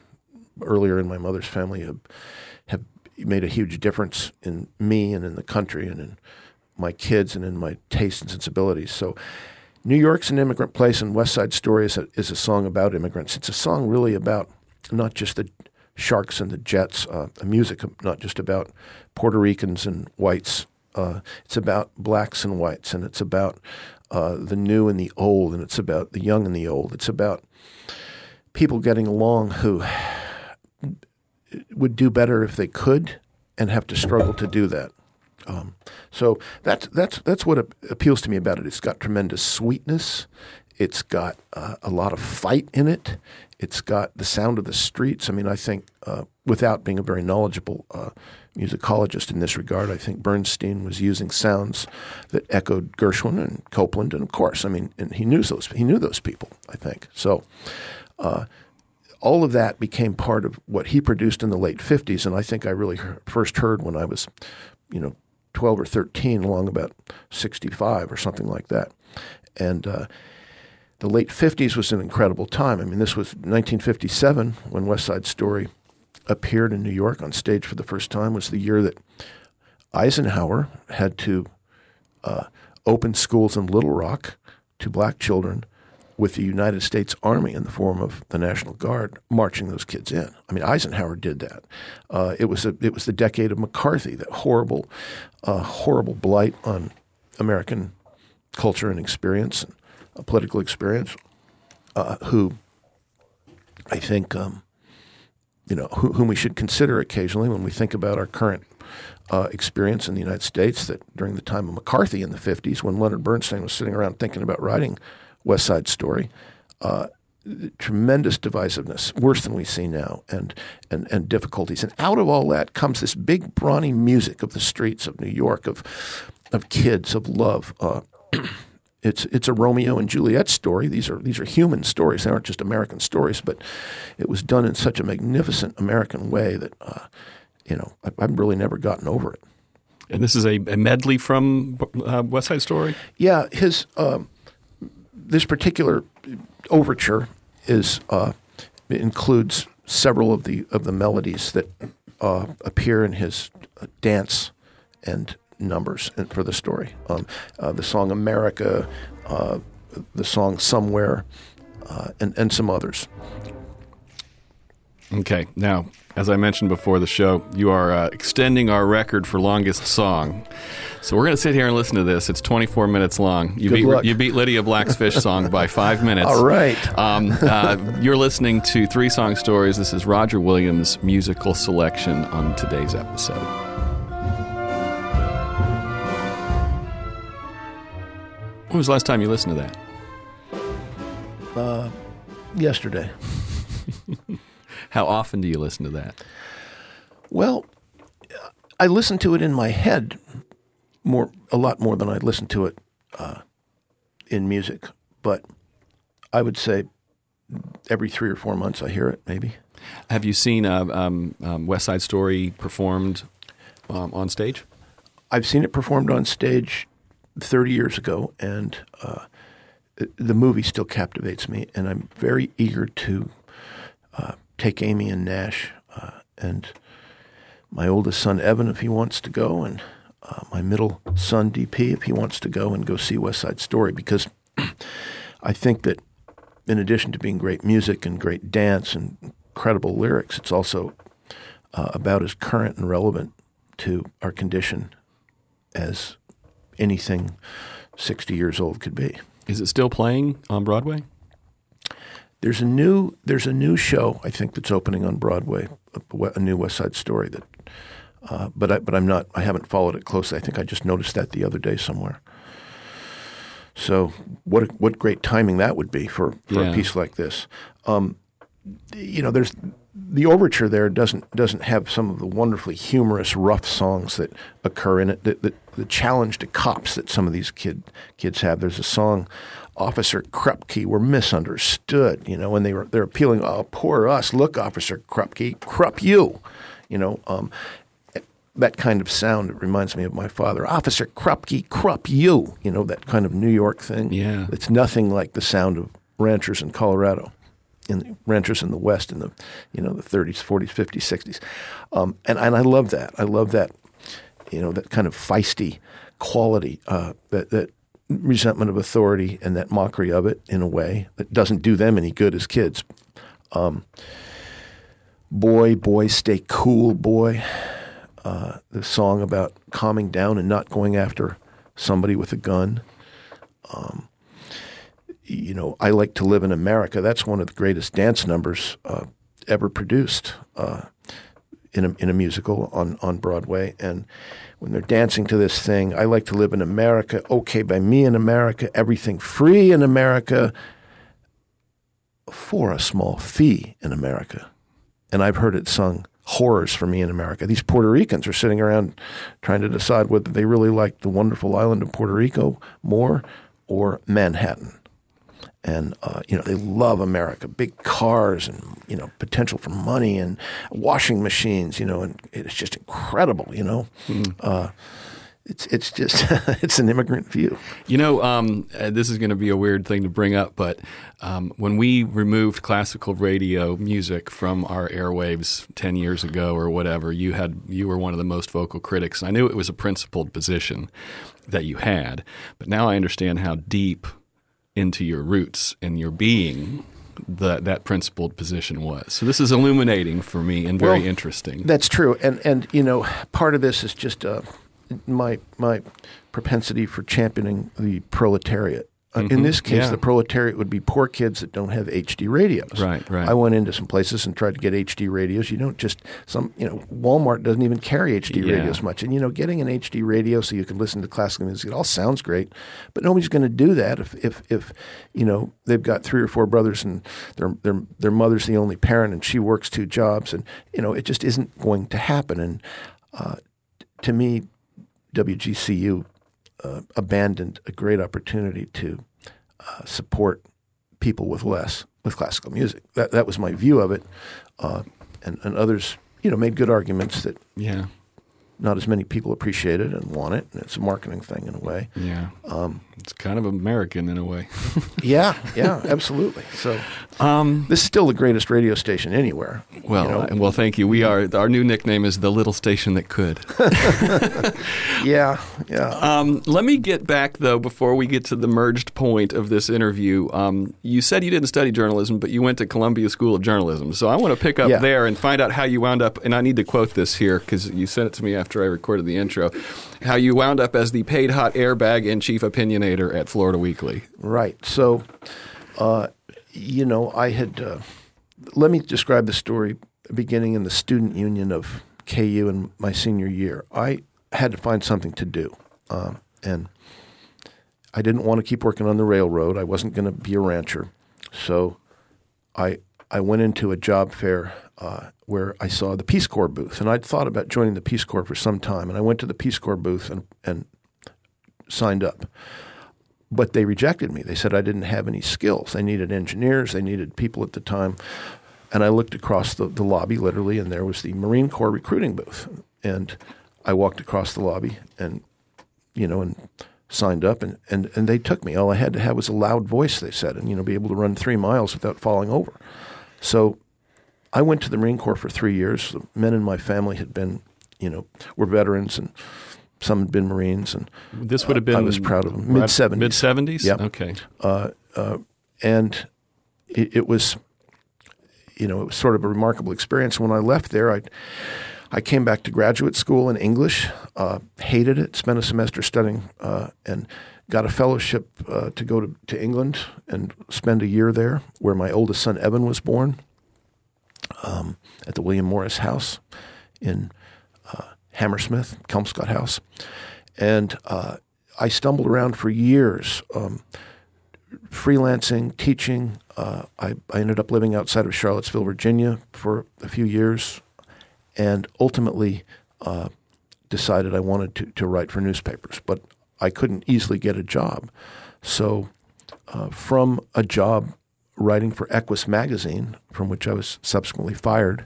S3: earlier in my mother's family, have, have made a huge difference in me and in the country and in my kids and in my tastes and sensibilities. So New York's an immigrant place, and West Side Story is a, is a song about immigrants. It's a song really about not just the sharks and the jets, uh, music not just about Puerto Ricans and whites. Uh, it's about blacks and whites, and it's about uh, the new and the old, and it's about the young and the old. It's about people getting along who would do better if they could and have to struggle to do that. Um, so that's that's that's what appeals to me about it. It's got tremendous sweetness. It's got uh, a lot of fight in it. It's got the sound of the streets. I mean, I think uh, without being a very knowledgeable uh, musicologist in this regard, I think Bernstein was using sounds that echoed Gershwin and Copland, and of course, I mean, and he knew those he knew those people. I think so. All of that became part of what he produced in the late 50s, and I think I really first heard when I was, you know, 12 or 13, along about 65 or something like that. And uh, the late 50s was an incredible time. I mean, this was 1957 when West Side Story appeared in New York on stage for the first time, was the year that Eisenhower had to uh, open schools in Little Rock to black children with the United States Army in the form of the National Guard marching those kids in. I mean, Eisenhower did that. Uh, it was a, it was the decade of McCarthy, that horrible, uh, horrible blight on American culture and experience, and uh, political experience. Uh, who I think, um, you know, who, whom we should consider occasionally when we think about our current uh, experience in the United States. That during the time of McCarthy in the '50s, when Leonard Bernstein was sitting around thinking about writing West Side Story. Uh, tremendous divisiveness, worse than we see now, and, and and difficulties. And out of all that comes this big, brawny music of the streets of New York, of of kids, of love. Uh, it's it's a Romeo and Juliet story. These are these are human stories. They aren't just American stories, but it was done in such a magnificent American way that uh, you know I, have really never gotten over it.
S4: And this is a, a medley from uh, West Side Story.
S3: Yeah, his. Um, this particular overture is uh, includes several of the of the melodies that uh, appear in his uh, dance and numbers and for the story. Um, uh, the song "America," uh, the song "Somewhere," and and some others.
S4: Okay, now as I mentioned before the show, you are extending our record for longest song. So we're going to sit here and listen to this. It's 24 minutes long. You
S3: Good
S4: beat
S3: luck.
S4: you beat Lydia Black's Fish song by five minutes.
S3: All right.
S4: Um, uh, you're listening to Three Song Stories. This is Roger Williams' musical selection on today's episode. When was the last time you listened to that?
S3: Uh, yesterday.
S4: How often do you listen to that?
S3: Well, I listen to it in my head more, a lot more than I listen to it uh, in music. But I would say every three or four months I hear it, maybe.
S4: Have you seen uh, um, um, West Side Story performed um, on stage?
S3: I've seen it performed on stage 30 years ago, and uh, the movie still captivates me, and I'm very eager to uh, take Amy and Nash uh, and my oldest son Evan if he wants to go, and uh, my middle son DP if he wants to go and go see West Side Story because I think that in addition to being great music and great dance and incredible lyrics, it's also uh, about as current and relevant to our condition as anything 60 years old could be.
S4: Is it still playing on Broadway?
S3: There's a new there's a new show I think that's opening on Broadway, a, a new West Side Story that uh, but I, but I'm not. I haven't followed it closely. I think I just noticed that the other day somewhere. So what a, what great timing that would be for, for
S4: Yeah.
S3: a piece like this. Um, you know, there's the overture there doesn't doesn't have some of the wonderfully humorous, rough songs that occur in it. The, the, the challenge to cops that some of these kid kids have. There's a song, Officer Krupke, were misunderstood. You know, and they were they're appealing, oh, poor us. Look, Officer Krupke, Krupp you. You know, um, that kind of sound it reminds me of my father officer krupke krupp you you know that kind of new york thing
S4: Yeah.
S3: it's nothing like the sound of ranchers in colorado in the, ranchers in the west in the you know the 30s 40s 50s 60s um, and, and i love that i love that you know that kind of feisty quality uh, that that resentment of authority and that mockery of it in a way that doesn't do them any good as kids um, boy boy stay cool boy uh, the song about calming down and not going after somebody with a gun. Um, you know, I like to live in America. That's one of the greatest dance numbers uh, ever produced uh, in a in a musical on on Broadway. And when they're dancing to this thing, I like to live in America. Okay, by me in America, everything free in America for a small fee in America. And I've heard it sung horrors for me in America. These Puerto Ricans are sitting around trying to decide whether they really like the wonderful island of Puerto Rico more or Manhattan. And uh, you know they love America, big cars and you know potential for money and washing machines. You know, and it's just incredible. You know, uh, it's it's just it's an immigrant view.
S4: You know, um, uh, this is going to be a weird thing to bring up, but um, when we removed classical radio music from our airwaves ten years ago or whatever, you had you were one of the most vocal critics. I knew it was a principled position that you had, but now I understand how deep into your roots and your being that that principled position was. So this is illuminating for me and very
S3: Well,
S4: interesting.
S3: That's true, and and you know, part of this is just uh, my my propensity for championing the proletariat. Uh, In this case,
S4: Mm-hmm. yeah.
S3: the proletariat would be poor kids that don't have HD radios.
S4: Right, right.
S3: I went into some places and tried to get HD radios. You don't just some you know Walmart doesn't even carry HD
S4: Yeah.
S3: radios much, and you know getting an HD radio so you can listen to classical music it all sounds great, but nobody's going to do that if if if you know they've got three or four brothers and their their their mother's the only parent and she works two jobs and you know it just isn't going to happen. And uh, to me, WGCU uh, abandoned a great opportunity to uh, support people with less with classical music. That that was my view of it, uh, and and others you know made good arguments that
S4: yeah.
S3: not as many people appreciate it and want it, and it's a marketing thing in a way.
S4: Yeah.
S3: Um,
S4: it's kind of American in a way.
S3: Yeah, yeah, absolutely. So
S4: Um,
S3: this is still the greatest radio station anywhere.
S4: well,
S3: you know?
S4: well, thank you. We are our new nickname is the little station that could.
S3: yeah, yeah.
S4: Um, let me get back though before we get to the merged point of this interview. Um, you said you didn't study journalism, but you went to Columbia School of Journalism. So I want to pick up
S3: Yeah.
S4: there and find out how you wound up. And I need to quote this here because you sent it to me after I recorded the intro. How you wound up as the paid hot airbag and chief opinionator at Florida Weekly.
S3: Right. So, uh, you know, I had. Uh, let me describe the story beginning in the student union of KU in my senior year. I had to find something to do, um, and I didn't want to keep working on the railroad. I wasn't going to be a rancher, so I I went into a job fair uh, where I saw the Peace Corps booth, and I'd thought about joining the Peace Corps for some time. And I went to the Peace Corps booth and and signed up but they rejected me. They said I didn't have any skills. They needed engineers. They needed people at the time. And I looked across the, the lobby literally, and there was the Marine Corps recruiting booth. And I walked across the lobby and, you know, and signed up, and, and, and they took me. All I had to have was a loud voice, they said, and, you know, be able to run three miles without falling over. So I went to the Marine Corps for three years. The men in my family had been, you know, were veterans, and some had been Marines, and
S4: This would have been
S3: I was proud of them. Mid seventies.
S4: Mid seventies.
S3: Yep.
S4: Okay.
S3: uh, uh, and it, it was, you know, it was sort of a remarkable experience. When I left there, I, I came back to graduate school in English, uh, hated it, spent a semester studying, uh, and got a fellowship uh, to go to, to England and spend a year there, where my oldest son Evan was born, um, at the William Morris House in Hammersmith, Kelmscott House, and uh, I stumbled around for years. Um, freelancing, teaching. Uh, I, I ended up living outside of Charlottesville, Virginia for a few years, and ultimately uh, decided I wanted to, to write for newspapers, but I couldn't easily get a job. So, uh, from a job writing for Equus magazine, from which I was subsequently fired,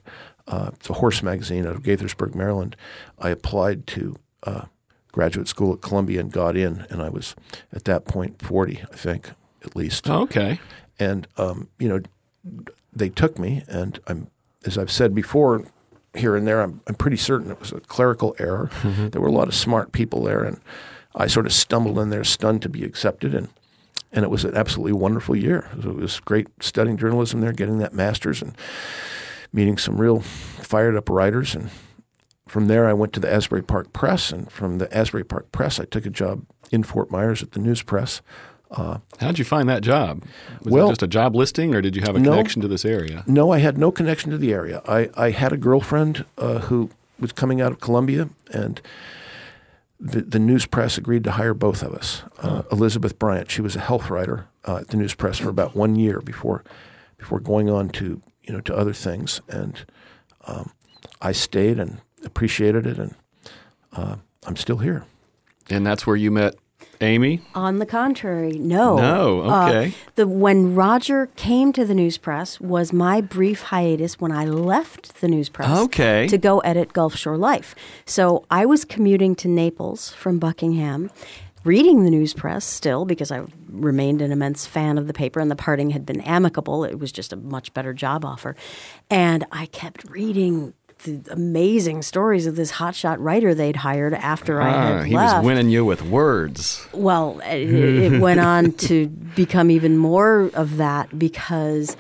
S3: uh, it's a horse magazine out of Gaithersburg, Maryland, I applied to uh, graduate school at Columbia and got in, and I was at that point 40, I think, at least.
S4: Okay.
S3: and um, you know they took me and I'm as I've said before here and there I'm, I'm pretty certain it was a clerical error. There were a lot of smart people there and I sort of stumbled in there stunned to be accepted and and it was an absolutely wonderful year. It was, it was great studying journalism there getting that master's and meeting some real fired up writers and from there I went to the Asbury Park Press and from the Asbury Park Press I took a job in Fort Myers at the News Press
S4: How'd you find that job? Was
S3: Well-
S4: it just a job listing, or did you have a
S3: No.
S4: connection to this area?
S3: No, I had no connection to the area. I, I had a girlfriend uh, who was coming out of Columbia, and the, the news press agreed to hire both of us. Uh, Elizabeth Bryant, she was a health writer uh, at the news press for about one year before before going on to you know to other things, and um, I stayed and appreciated it, and uh, I'm still here.
S4: And that's where you met Amy.
S2: On the contrary, no.
S4: No,
S2: Uh,
S4: okay.
S2: the when Roger came to the news press was my brief hiatus when I left the news press.
S4: Okay.
S2: To go edit Gulf Shore Life. So I was commuting to Naples from Buckingham. Reading the news press still because I remained an immense fan of the paper and the parting had been amicable. It was just a much better job offer. And I kept reading the amazing stories of this hotshot writer they'd hired after I
S4: Ah,
S2: had
S4: he
S2: left.
S4: was winning you with words.
S2: Well, it, it went on to become even more of that because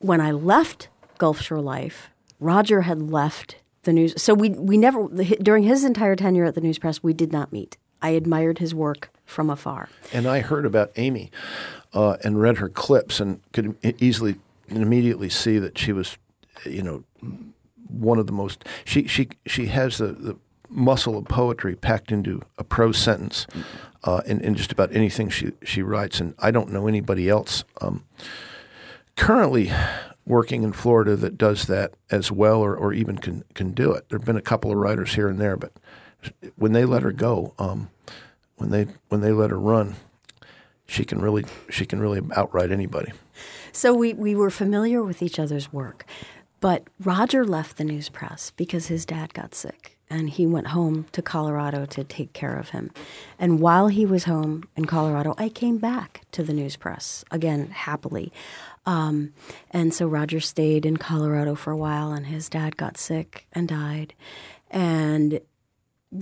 S2: when I left Gulf Shore Life, Roger had left the news. So we we never during his entire tenure at the News Press, we did not meet. I admired his work from afar.
S3: And I heard about Amy uh, and read her clips and could easily and immediately see that she was, you know, one of the most. She she she has the, the muscle of poetry packed into a prose sentence uh, in, in just about anything she she writes. And I don't know anybody else um, currently working in Florida that does that as well or, or even can can do it. There have been a couple of writers here and there, but when they let her go, um, when they when they let her run, she can really she can really outright anybody.
S2: So we, we were familiar with each other's work. But Roger left the news press because his dad got sick and he went home to Colorado to take care of him. And while he was home in Colorado, I came back to the news press, again, happily. Um, and so Roger stayed in Colorado for a while and his dad got sick and died. And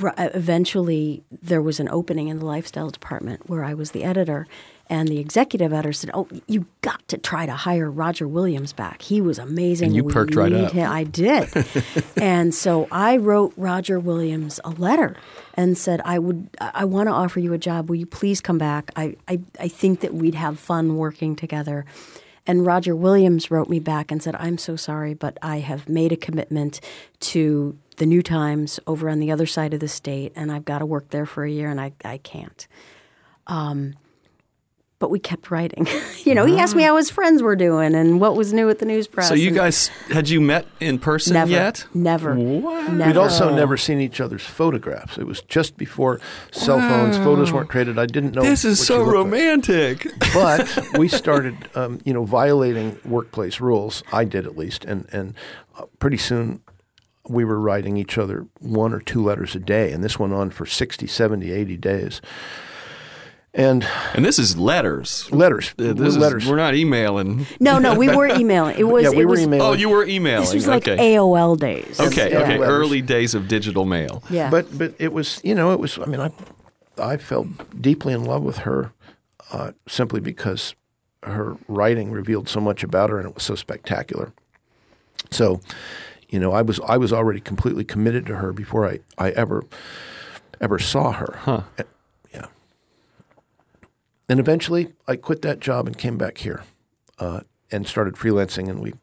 S2: Uh, eventually there was an opening in the lifestyle department where I was the editor. And the executive editor said, "Oh, you got to try to hire Roger Williams back. He was amazing.
S4: And you
S2: We
S4: perked right up.
S2: him." I did, and so I wrote Roger Williams a letter and said, "I would, I want to offer you a job. Will you please come back? I, I, I think that we'd have fun working together." And Roger Williams wrote me back and said, I'm so sorry, but I have made a commitment to the New Times over on the other side of the state, and I've got to work there for a year, and I, I can't. Um, but we kept writing. you know, he asked me how his friends were doing and what was new at the news press.
S4: So you guys had you met in person
S2: never,
S4: yet?
S2: Never.
S4: What?
S2: Never.
S3: We'd also never seen each other's photographs. It was just before cell phones. Photos weren't created. I didn't know.
S4: This is
S3: what
S4: so
S3: she looked like.
S4: romantic.
S3: but we started, um, you know, violating workplace rules. I did at least, and and uh, pretty soon we were writing each other one or two letters a day, and this went on for 60, 70, 80 days. And
S4: and this is letters.
S3: letters,
S4: Uh, This is,
S3: letters.
S4: We're not emailing.
S2: No, no, we were emailing. It was.
S3: yeah, we
S2: it
S3: were
S2: was,
S3: emailing.
S4: Oh, you were emailing.
S2: This was like
S4: okay.
S2: AOL days.
S4: okay,
S2: Yeah.
S4: okay.
S3: Letters.
S4: Early days of digital mail.
S2: Yeah.
S3: But but it was you know it was I mean I I fell deeply in love with her uh, simply because her writing revealed so much about her and it was so spectacular. So, you know, I was I was already completely committed to her before I, I ever ever saw her.
S4: Huh.
S3: Uh, Yeah. And eventually, I quit that job and came back here, uh, and started freelancing. And we,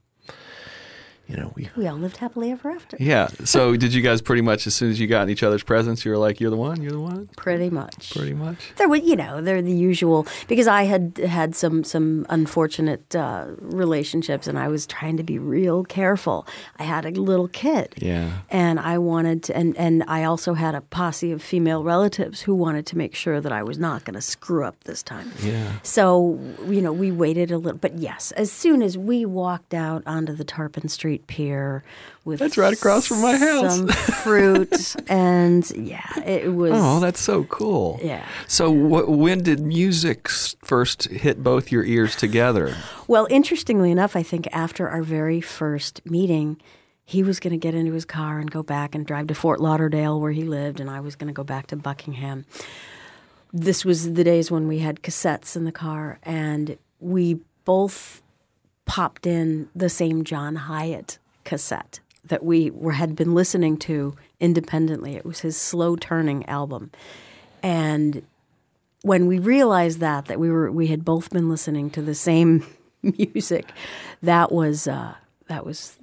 S3: you know, we
S2: we all lived happily ever after.
S4: Yeah. So did you guys pretty much as soon as you got in each other's presence, you were like, "You're the one. You're the one."
S2: Pretty much.
S4: Pretty much.
S2: There were, you know, they're the usual because I had had some some unfortunate uh, relationships, and I was trying to be real careful. I had a little kid,
S4: Yeah.
S2: and I wanted to, and and I also had a posse of female relatives who wanted to make sure that I was not going to screw up this time.
S4: Yeah.
S2: So you know, we waited a little, but yes, as soon as we walked out onto the Tarpon Street Pier with
S4: That's right across from my house.
S2: some fruit, and yeah, it was.
S4: Oh, that's so cool.
S2: Yeah.
S4: So wh- when did music first hit both your ears together?
S2: Well, interestingly enough, I think after our very first meeting, he was going to get into his car and go back and drive to Fort Lauderdale where he lived, and I was going to go back to Buckingham. This was the days when we had cassettes in the car, and we both popped in the same John Hiatt cassette that we were, had been listening to independently. It was his Slow Turning album. And when we realized that that we were we had both been listening to the same music, that was uh, that was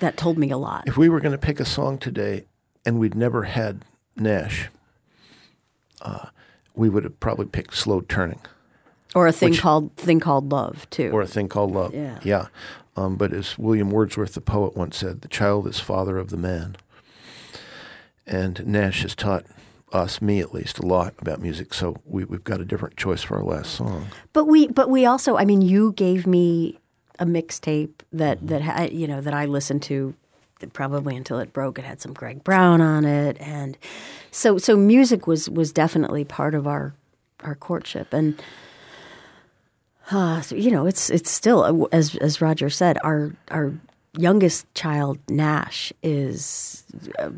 S2: that told me a lot.
S3: if we were going to pick a song today and we'd never had Nash, uh, we would have probably picked Slow Turning
S2: Or a thing
S3: Which-
S2: called thing called love too.
S3: or a thing called Love.
S2: Yeah.
S3: Yeah. Um, but as William Wordsworth, the poet, once said, the child is father of the man. And Nash has taught us, me at least, a lot about music. So we, we've got a different choice for our last song.
S2: But we, but we also, I mean, you gave me a mixtape that that ha- you know that I listened to probably until it broke. It had some Greg Brown on it, and so so music was was definitely part of our our courtship, and uh, so, you know, it's it's still as as Roger said, our our youngest child, Nash, is uh,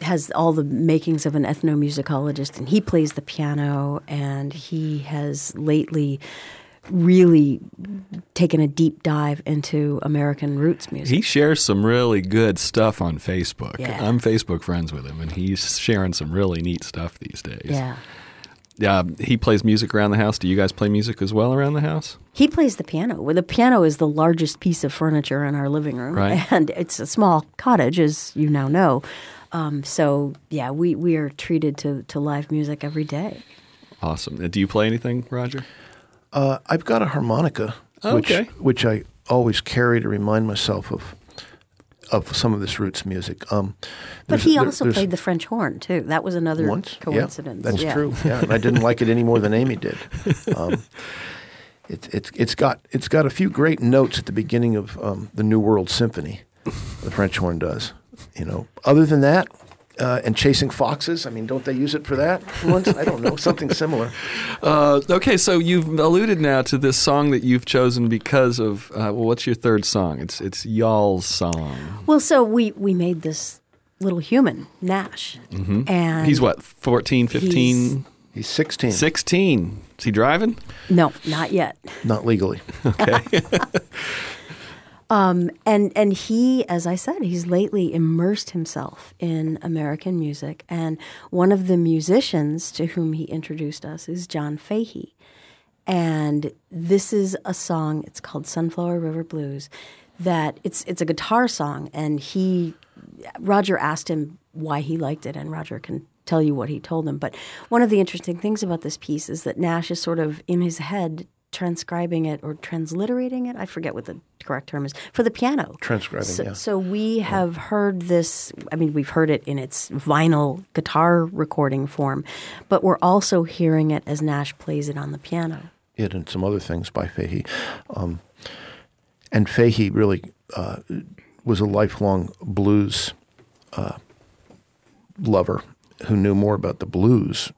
S2: has all the makings of an ethnomusicologist, and he plays the piano, and he has lately really taken a deep dive into American roots music.
S4: He shares some really good stuff on Facebook.
S2: Yeah.
S4: I'm Facebook friends with him, and he's sharing some really neat stuff these days.
S2: yeah.
S4: Yeah, he plays music around the house. Do you guys play music as well around the house?
S2: He plays the piano. Well, the piano is the largest piece of furniture in our living room,
S4: Right.
S2: and it's a small cottage, as you now know. Um, so, yeah, we, we are treated to, to live music every day.
S4: Awesome. Do you play anything, Roger?
S3: Uh, I've got a harmonica,
S4: Oh,
S3: which
S4: okay.
S3: which I always carry to remind myself of of some of this roots music. Um,
S2: But he also
S3: there's-
S2: played the French horn too. That was another
S3: once.
S2: coincidence.
S3: Yeah, that's
S2: Yeah.
S3: true. Yeah, and I didn't like it any more than Amy did. Um, it's it's it's got it's got a few great notes at the beginning of um, the New World Symphony. The French horn does. You know. Other than that. Uh, and chasing foxes. I mean, don't they use it for that? Once I don't know something similar.
S4: Uh, okay, so you've alluded now to this song that you've chosen because of uh, well, what's your third song? It's it's y'all's song.
S2: Well, so we we made this little human Nash, and
S4: Mm-hmm. He's what 14, 15,
S3: He's 16,
S4: 16. Is he driving?
S2: No, not yet.
S3: not legally.
S2: Um, and and he, as I said, he's lately immersed himself in American music. And one of the musicians to whom he introduced us is John Fahey. And this is a song. It's called Sunflower River Blues. That it's it's a guitar song, and he Roger asked him why he liked it, and Roger can tell you what he told him. But one of the interesting things about this piece is that Nash is sort of in his head transcribing it or transliterating it. I forget what the correct term is for the piano.
S3: Transcribing,
S2: So,
S3: yeah.
S2: so we have heard this. I mean, we've heard it in its vinyl guitar recording form, but we're also hearing it as Nash plays it on the piano.
S3: it and some other things by Fahey. Um, and Fahey really uh, was a lifelong blues uh, lover who knew more about the blues,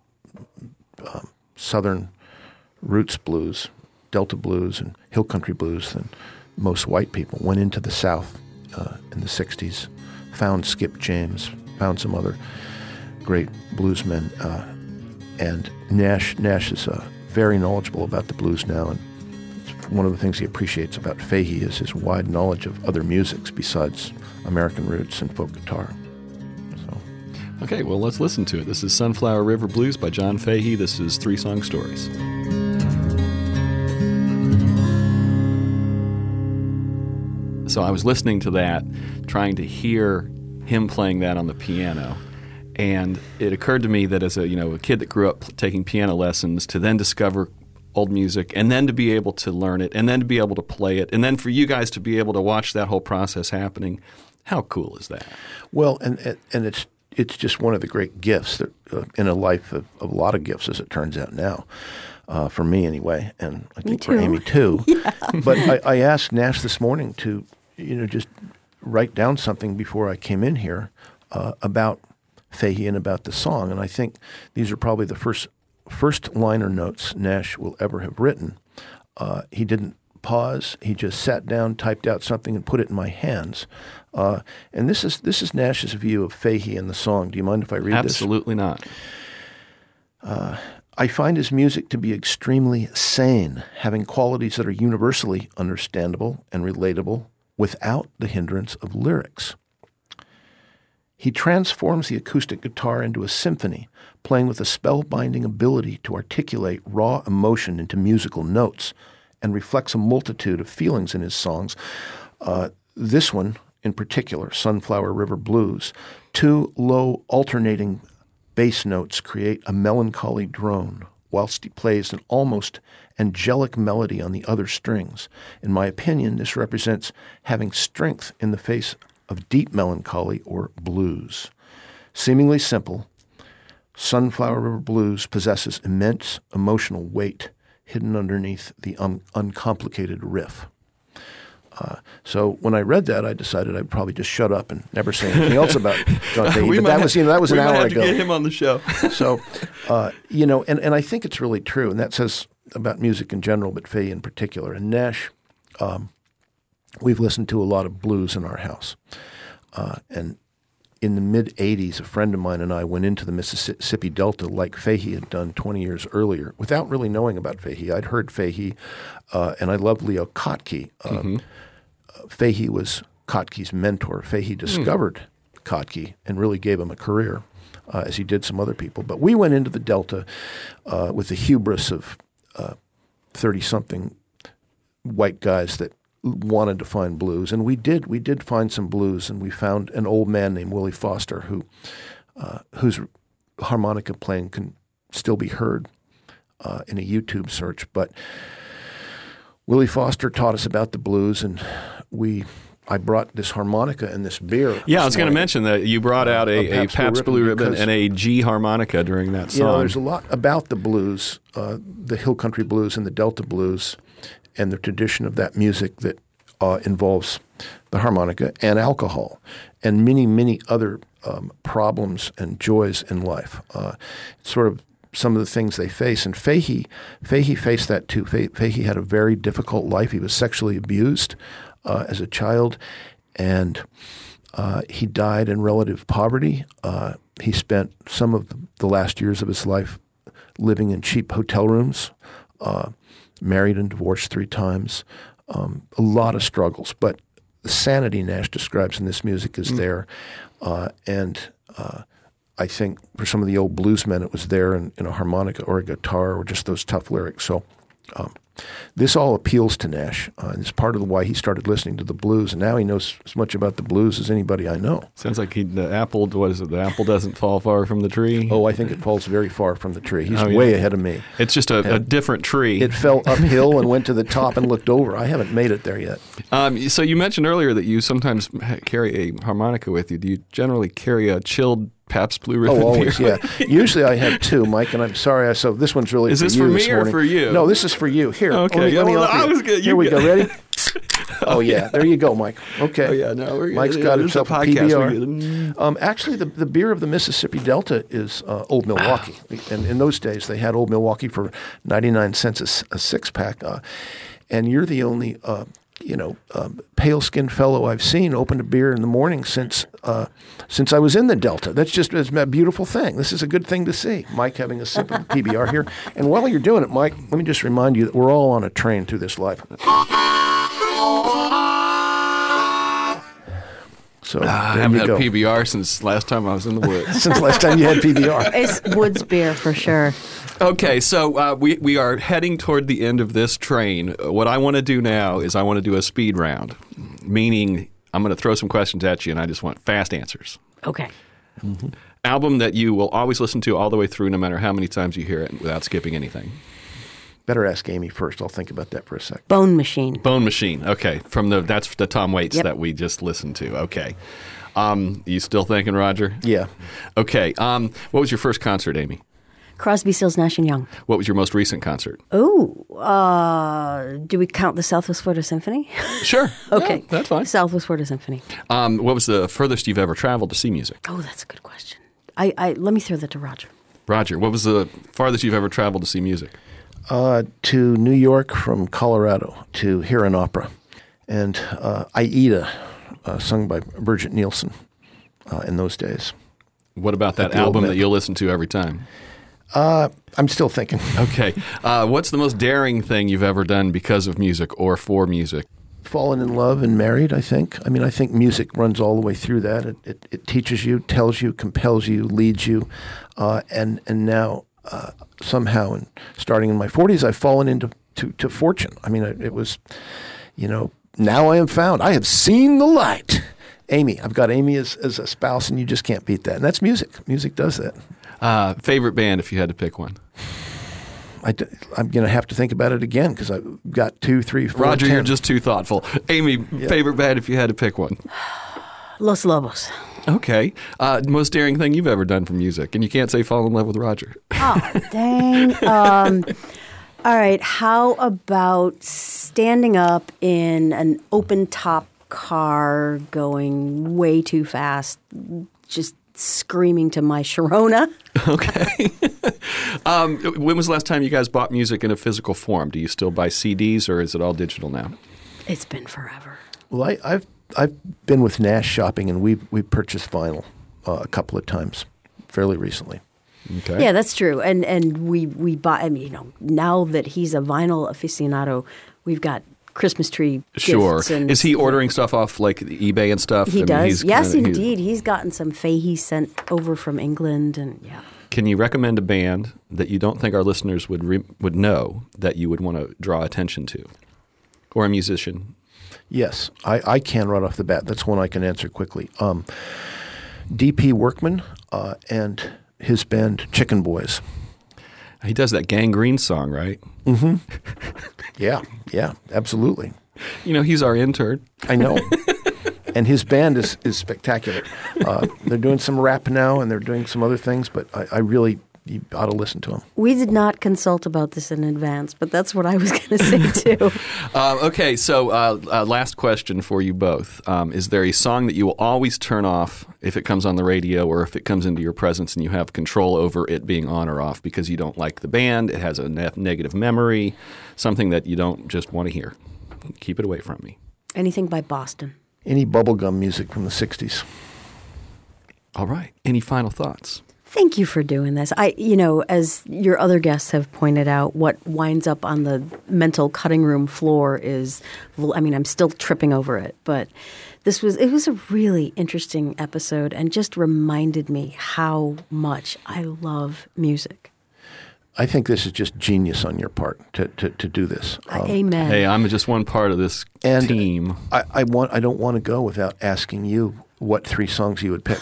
S3: um, Southern roots blues, Delta blues, and hill country blues than most white people. Went into the South uh, in the 60s, found Skip James, found some other great bluesmen. Uh, and Nash Nash is uh, very knowledgeable about the blues now, and one of the things he appreciates about Fahey is his wide knowledge of other musics besides American roots and folk guitar. So
S4: Okay, well, let's listen to it. This is Sunflower River Blues by John Fahey. This is Three Song Stories. So I was listening to that, trying to hear him playing that on the piano. And it occurred to me that as a you know a kid that grew up taking piano lessons, to then discover old music, and then to be able to learn it, and then to be able to play it, and then for you guys to be able to watch that whole process happening, how cool is that?
S3: well, and and- and it's it's just one of the great gifts that, uh, in a life of, of a lot of gifts, as it turns out now. Uh, for me, anyway, and I think for. Amy too. But I, I asked Nash this morning to, you know, just write down something before I came in here uh, about Fahey and about the song, and I think these are probably the first first liner notes Nash will ever have written. Uh, he didn't pause. He just sat down, typed out something, and put it in my hands. Uh, and this is this is Nash's view of Fahey and the song. Do you mind if I read this?
S4: Absolutely not.
S3: I find his music to be extremely sane, having qualities that are universally understandable and relatable without the hindrance of lyrics. He transforms the acoustic guitar into a symphony, playing with a spellbinding ability to articulate raw emotion into musical notes, and reflects a multitude of feelings in his songs. Uh, this one, in particular, Sunflower River Blues, two low alternating bass notes create a melancholy drone, whilst he plays an almost angelic melody on the other strings. In my opinion, this represents having strength in the face of deep melancholy or blues. Seemingly simple, Sunflower River Blues possesses immense emotional weight hidden underneath the un- uncomplicated riff. Uh, so when I read that, I decided I'd probably just shut up and never say anything else about John Fahey. But that
S4: have-
S3: was you know that was an hour ago
S4: to get him on the show.
S3: so, uh, you know, and, and I think it's really true, and that says about music in general, but Fahey in particular. And Nash, um, we've listened to a lot of blues in our house. Uh, and in the mid 80s, a friend of mine and I went into the Mississippi Delta like Fahey had done 20 years earlier without really knowing about Fahey. I'd heard Fahey, uh, and I loved Leo Kottke. Uh, mm-hmm. Fahey was Kottke's mentor. Fahey discovered mm. Kottke and really gave him a career, uh, as he did some other people. But we went into the Delta uh, with the hubris of 30 something white guys that wanted to find blues, and we did. We did find some blues, and we found an old man named Willie Foster who, uh, whose harmonica playing can still be heard uh, in a YouTube search. But Willie Foster taught us about the blues, and we. I brought this harmonica and this beer.
S4: Yeah, I was going to mention that you brought out a, a, Pabst, a Pabst Blue Ribbon, and a G harmonica during that song.
S3: You know, there's a lot about the blues, uh, the Hill Country blues and the Delta blues and the tradition of that music that uh, involves the harmonica and alcohol and many, many other um, problems and joys in life. Uh, sort of some of the things they face. And Fahey, Fahey faced that too. Fahey had a very difficult life. He was sexually abused uh, as a child, and uh, he died in relative poverty. Uh, he spent some of the last years of his life living in cheap hotel rooms. Uh, married and divorced three times, um, a lot of struggles. But the sanity Nash describes in this music is mm. there. Uh, and uh, I think for some of the old bluesmen, it was there in, in, a harmonica or a guitar or just those tough lyrics. So um, this all appeals to Nash, uh, and it's part of why he started listening to the blues. And now he knows as much about the blues as anybody I know.
S4: Sounds like he, the apple. What is it? The apple doesn't fall far from the tree.
S3: Oh, I think it falls very far from the tree. He's oh, yeah. way ahead of me.
S4: It's just a, a, different tree.
S3: It fell uphill and went to the top and looked over. I haven't made it there yet.
S4: Um, so you mentioned earlier that you sometimes carry a harmonica with you. Do you generally carry a chilled Pabst Blue Ribbon
S3: oh, always, beer. yeah. Usually I have two, Mike, and I'm sorry. I so this one's really
S4: is
S3: for
S4: this
S3: you
S4: for me
S3: this
S4: or for you?
S3: No, this is for you. Here,
S4: okay.
S3: Let me, let me
S4: well, I was good.
S3: Here we go. Ready? oh yeah, there you go, Mike. Okay.
S4: Oh yeah, no, we're
S3: Mike's got himself a, a PBR. Um, actually, the, the beer of the Mississippi Delta is uh, Old Milwaukee, and in those days they had Old Milwaukee for ninety nine cents a, a six pack, uh, and you're the only uh, you know, um, pale skinned fellow I've seen open a beer in the morning since uh, since I was in the Delta. That's just it's a beautiful thing. This is a good thing to see. Mike having a sip of PBR here. And while you're doing it, Mike, let me just remind you that we're all on a train through this life.
S4: So uh, I haven't had go. PBR since last time I was in the woods.
S3: since last time you had PBR.
S2: It's woods beer for sure.
S4: Okay, so uh, we we are heading toward the end of this train. What I want to do now is I want to do a speed round, meaning I'm going to throw some questions at you, and I just want fast answers.
S2: Okay.
S4: Mm-hmm. Album that you will always listen to all the way through, no matter how many times you hear it, without skipping anything.
S3: Better ask Amy first. I'll think about that for a sec.
S2: Bone Machine.
S4: Bone Machine. Okay, from the that's the Tom Waits yep. that we just listened to. Okay. Um, you still thinking, Roger?
S3: Yeah.
S4: Okay. Um, what was your first concert, Amy?
S2: Crosby, Stills, Nash and Young.
S4: What was your most recent concert?
S2: Oh, uh, do we count the Southwest Florida Symphony?
S4: Sure.
S2: okay,
S4: yeah, that's fine.
S2: Southwest Florida Symphony.
S4: Um, what was the furthest you've ever traveled to see music?
S2: Oh, that's a good question. I, I let me throw that to Roger.
S4: Roger, what was the farthest you've ever traveled to see music?
S3: Uh, to New York from Colorado to hear an opera, and uh, Aida, uh, sung by Birgit Nilsson, uh, in those days.
S4: What about that album that you'll listen to every time?
S3: Uh, I'm still thinking.
S4: Okay. Uh, what's the most daring thing you've ever done because of music or for music?
S3: Fallen in love and married, I think. I mean, I think music runs all the way through that. It, it, it teaches you, tells you, compels you, leads you. Uh, and, and now, uh, somehow, and starting in my 40s, I've fallen into to, to fortune. I mean, it, it was, you know, now I am found. I have seen the light. Amy, I've got Amy as, as a spouse, and you just can't beat that. And that's music. Music does that.
S4: Uh, favorite band, if you had to pick one.
S3: I am going to have to think about it again because I've got two, three, four.
S4: Roger,
S3: you
S4: you're just too thoughtful. Amy, yeah. favorite band, if you had to pick one.
S2: Los Lobos.
S4: Okay. Uh, most daring thing you've ever done for music, and you can't say fall in love with Roger.
S2: Oh, dang. Um, all right. How about standing up in an open top car going way too fast, just screaming to my Sharona.
S4: Okay. um, when was the last time you guys bought music in a physical form? Do you still buy CDs or is it all digital now?
S2: It's been forever.
S3: Well, I, I've I've been with Nash shopping, and we we purchased vinyl uh, a couple of times, fairly recently.
S4: Okay.
S2: Yeah, that's true. And and we we buy. I mean, you know, now that he's a vinyl aficionado, we've got Christmas tree.
S4: Sure.
S2: gifts and
S4: Is he ordering stuff off like eBay and stuff?
S2: He
S4: I mean,
S2: does.
S4: he's
S2: yes,
S4: kinda- he's-
S2: indeed. He's gotten some Fahey sent over from England, and yeah.
S4: Can you recommend a band that you don't think our listeners would re- would know that you would want to draw attention to, or a musician?
S3: Yes, I, I can right off the bat. That's one I can answer quickly. Um, D.P. Workman uh, and his band Chicken Boys.
S4: He does that Gangrene song, right?
S3: Yeah, yeah, absolutely.
S4: You know, he's our intern.
S3: I know. and his band is, is spectacular. Uh, they're doing some rap now and they're doing some other things, but I, I really, you ought to listen to them.
S2: We did not consult about this in advance, but that's what I was going to say too.
S4: Um, okay, so uh, uh, last question for you both: um, Is there a song that you will always turn off if it comes on the radio, or if it comes into your presence and you have control over it being on or off because you don't like the band, it has a ne- negative memory, something that you don't just want to hear? Keep it away from me.
S2: Anything by Boston.
S3: Any bubblegum music from the 60s.
S4: All right. Any final thoughts?
S2: Thank you for doing this. I, you know, as your other guests have pointed out, what winds up on the mental cutting room floor is, I mean, I'm still tripping over it, but this was, it was a really interesting episode and just reminded me how much I love music.
S3: I think this is just genius on your part to, to, to do this. Um,
S2: Amen.
S4: Hey, I'm just one part of this
S3: And-
S4: team.
S3: I, I want I don't want to go without asking you what three songs you would pick.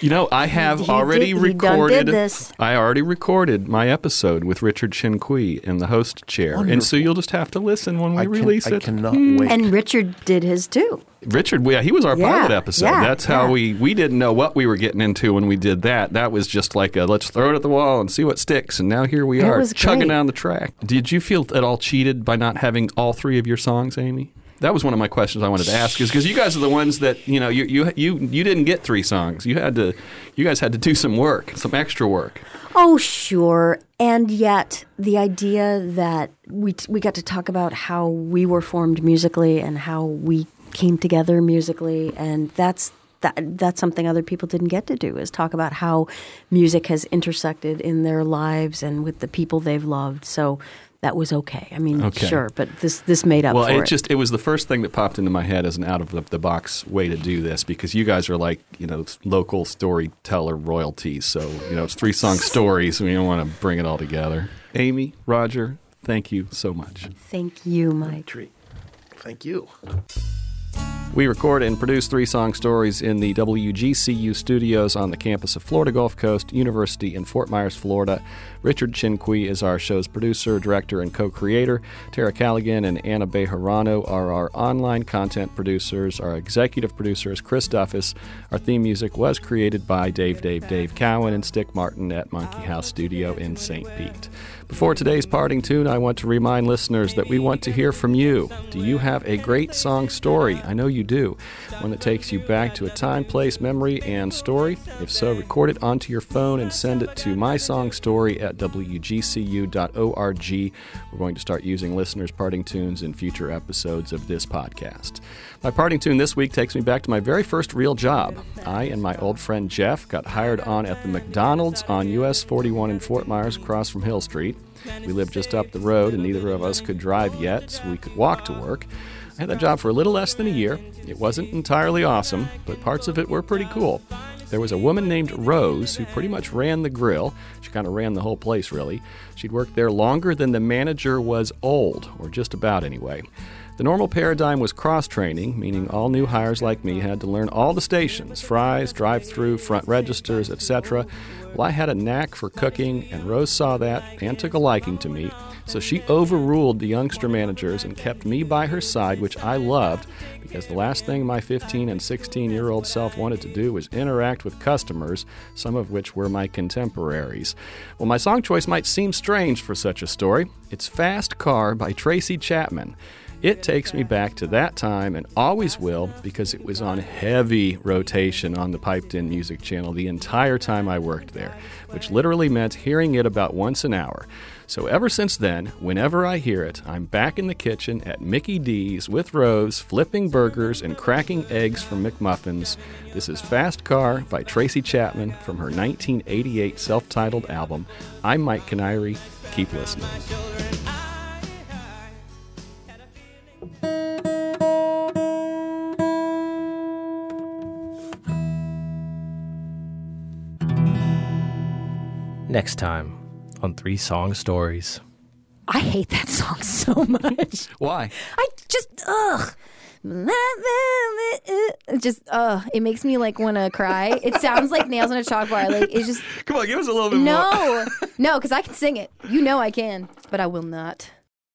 S4: You know, I have
S2: He
S4: already
S2: did-
S4: recorded.
S2: this.
S4: I already recorded my episode with Richard Chinqui in the host chair, and so you'll just have to listen when we
S3: I, can,
S4: release
S3: I
S4: it.
S3: cannot hmm. wait.
S2: and Richard did his too.
S4: Richard, yeah, he was our
S2: Yeah,
S4: pilot episode.
S2: yeah,
S4: That's how
S2: yeah.
S4: we we didn't know what we were getting into when we did that. That was just like a, let's throw it at the wall and see what sticks. And now here we
S2: It
S4: are chugging
S2: great.
S4: down the track. Did you feel at all cheated by not having all three of your songs, Amy? That was one of my questions I wanted to ask, is because you guys are the ones that you know you you you you didn't get three songs. You had to, you guys had to do some work, some extra work.
S2: Oh, sure. And yet, the idea that we we got to talk about how we were formed musically and how we came together musically, and that's that that's something other people didn't get to do is talk about how music has intersected in their lives and with the people they've loved. So that was okay. I mean,
S4: Okay.
S2: sure, but this this made up
S4: Well,
S2: for
S4: it
S2: it.
S4: just it was the first thing that popped into my head as an out of the, the box way to do this because you guys are like you know local storyteller royalties. So you know it's three song stories. and We don't want to bring it all together. Amy, Roger, thank you so much.
S2: Thank you, Mike.
S3: treat. Thank you.
S4: We record and produce three song stories in the WGCU studios on the campus of Florida Gulf Coast University in Fort Myers, Florida. Richard Chinqui is our show's producer, director, and co creator. Tara Callaghan and Anna Bejarano are our online content producers. Our executive producer is Chris Duffus. Our theme music was created by Dave Dave Dave Cowan and Stick Martin at Monkey House Studio in St. Pete. Before today's parting tune, I want to remind listeners that we want to hear from you. Do you have a great song story? I know you do. One that takes you back to a time, place, memory, and story. If so, record it onto your phone and send it to mysongstory at wgcu.org. We're going to start using listeners' parting tunes in future episodes of this podcast. My parting tune this week takes me back to my very first real job. I and my old friend Jeff got hired on at the McDonald's on US 41 in Fort Myers across from Hill Street. We lived just up the road, and neither of us could drive yet, so we could walk to work. I had that job for a little less than a year. It wasn't entirely awesome, but parts of it were pretty cool. There was a woman named Rose who pretty much ran the grill. She kind of ran the whole place, really. She'd worked there longer than the manager was old, or just about anyway. The normal paradigm was cross training, meaning all new hires like me had to learn all the stations fries, drive through, front registers, etc. Well, I had a knack for cooking, and Rose saw that and took a liking to me. So she overruled the youngster managers and kept me by her side, which I loved because the last thing my 15 and 16 year old self wanted to do was interact with customers, some of which were my contemporaries. Well, my song choice might seem strange for such a story. It's Fast Car by Tracy Chapman. It takes me back to that time and always will because it was on heavy rotation on the Piped In Music channel the entire time I worked there, which literally meant hearing it about once an hour. So ever since then, whenever I hear it, I'm back in the kitchen at Mickey D's with Rose, flipping burgers and cracking eggs from McMuffins. This is Fast Car by Tracy Chapman from her 1988 self titled album. I'm Mike Kiniry. Keep listening.
S1: Next time on Three Song Stories.
S7: I hate that song so much.
S4: Why?
S7: I just ugh. It just uh it makes me like want to cry. It sounds like nails on a chalkboard. Like it's just
S4: Come on, give us a little bit more.
S7: no, no, because I can sing it. You know I can, but I will not.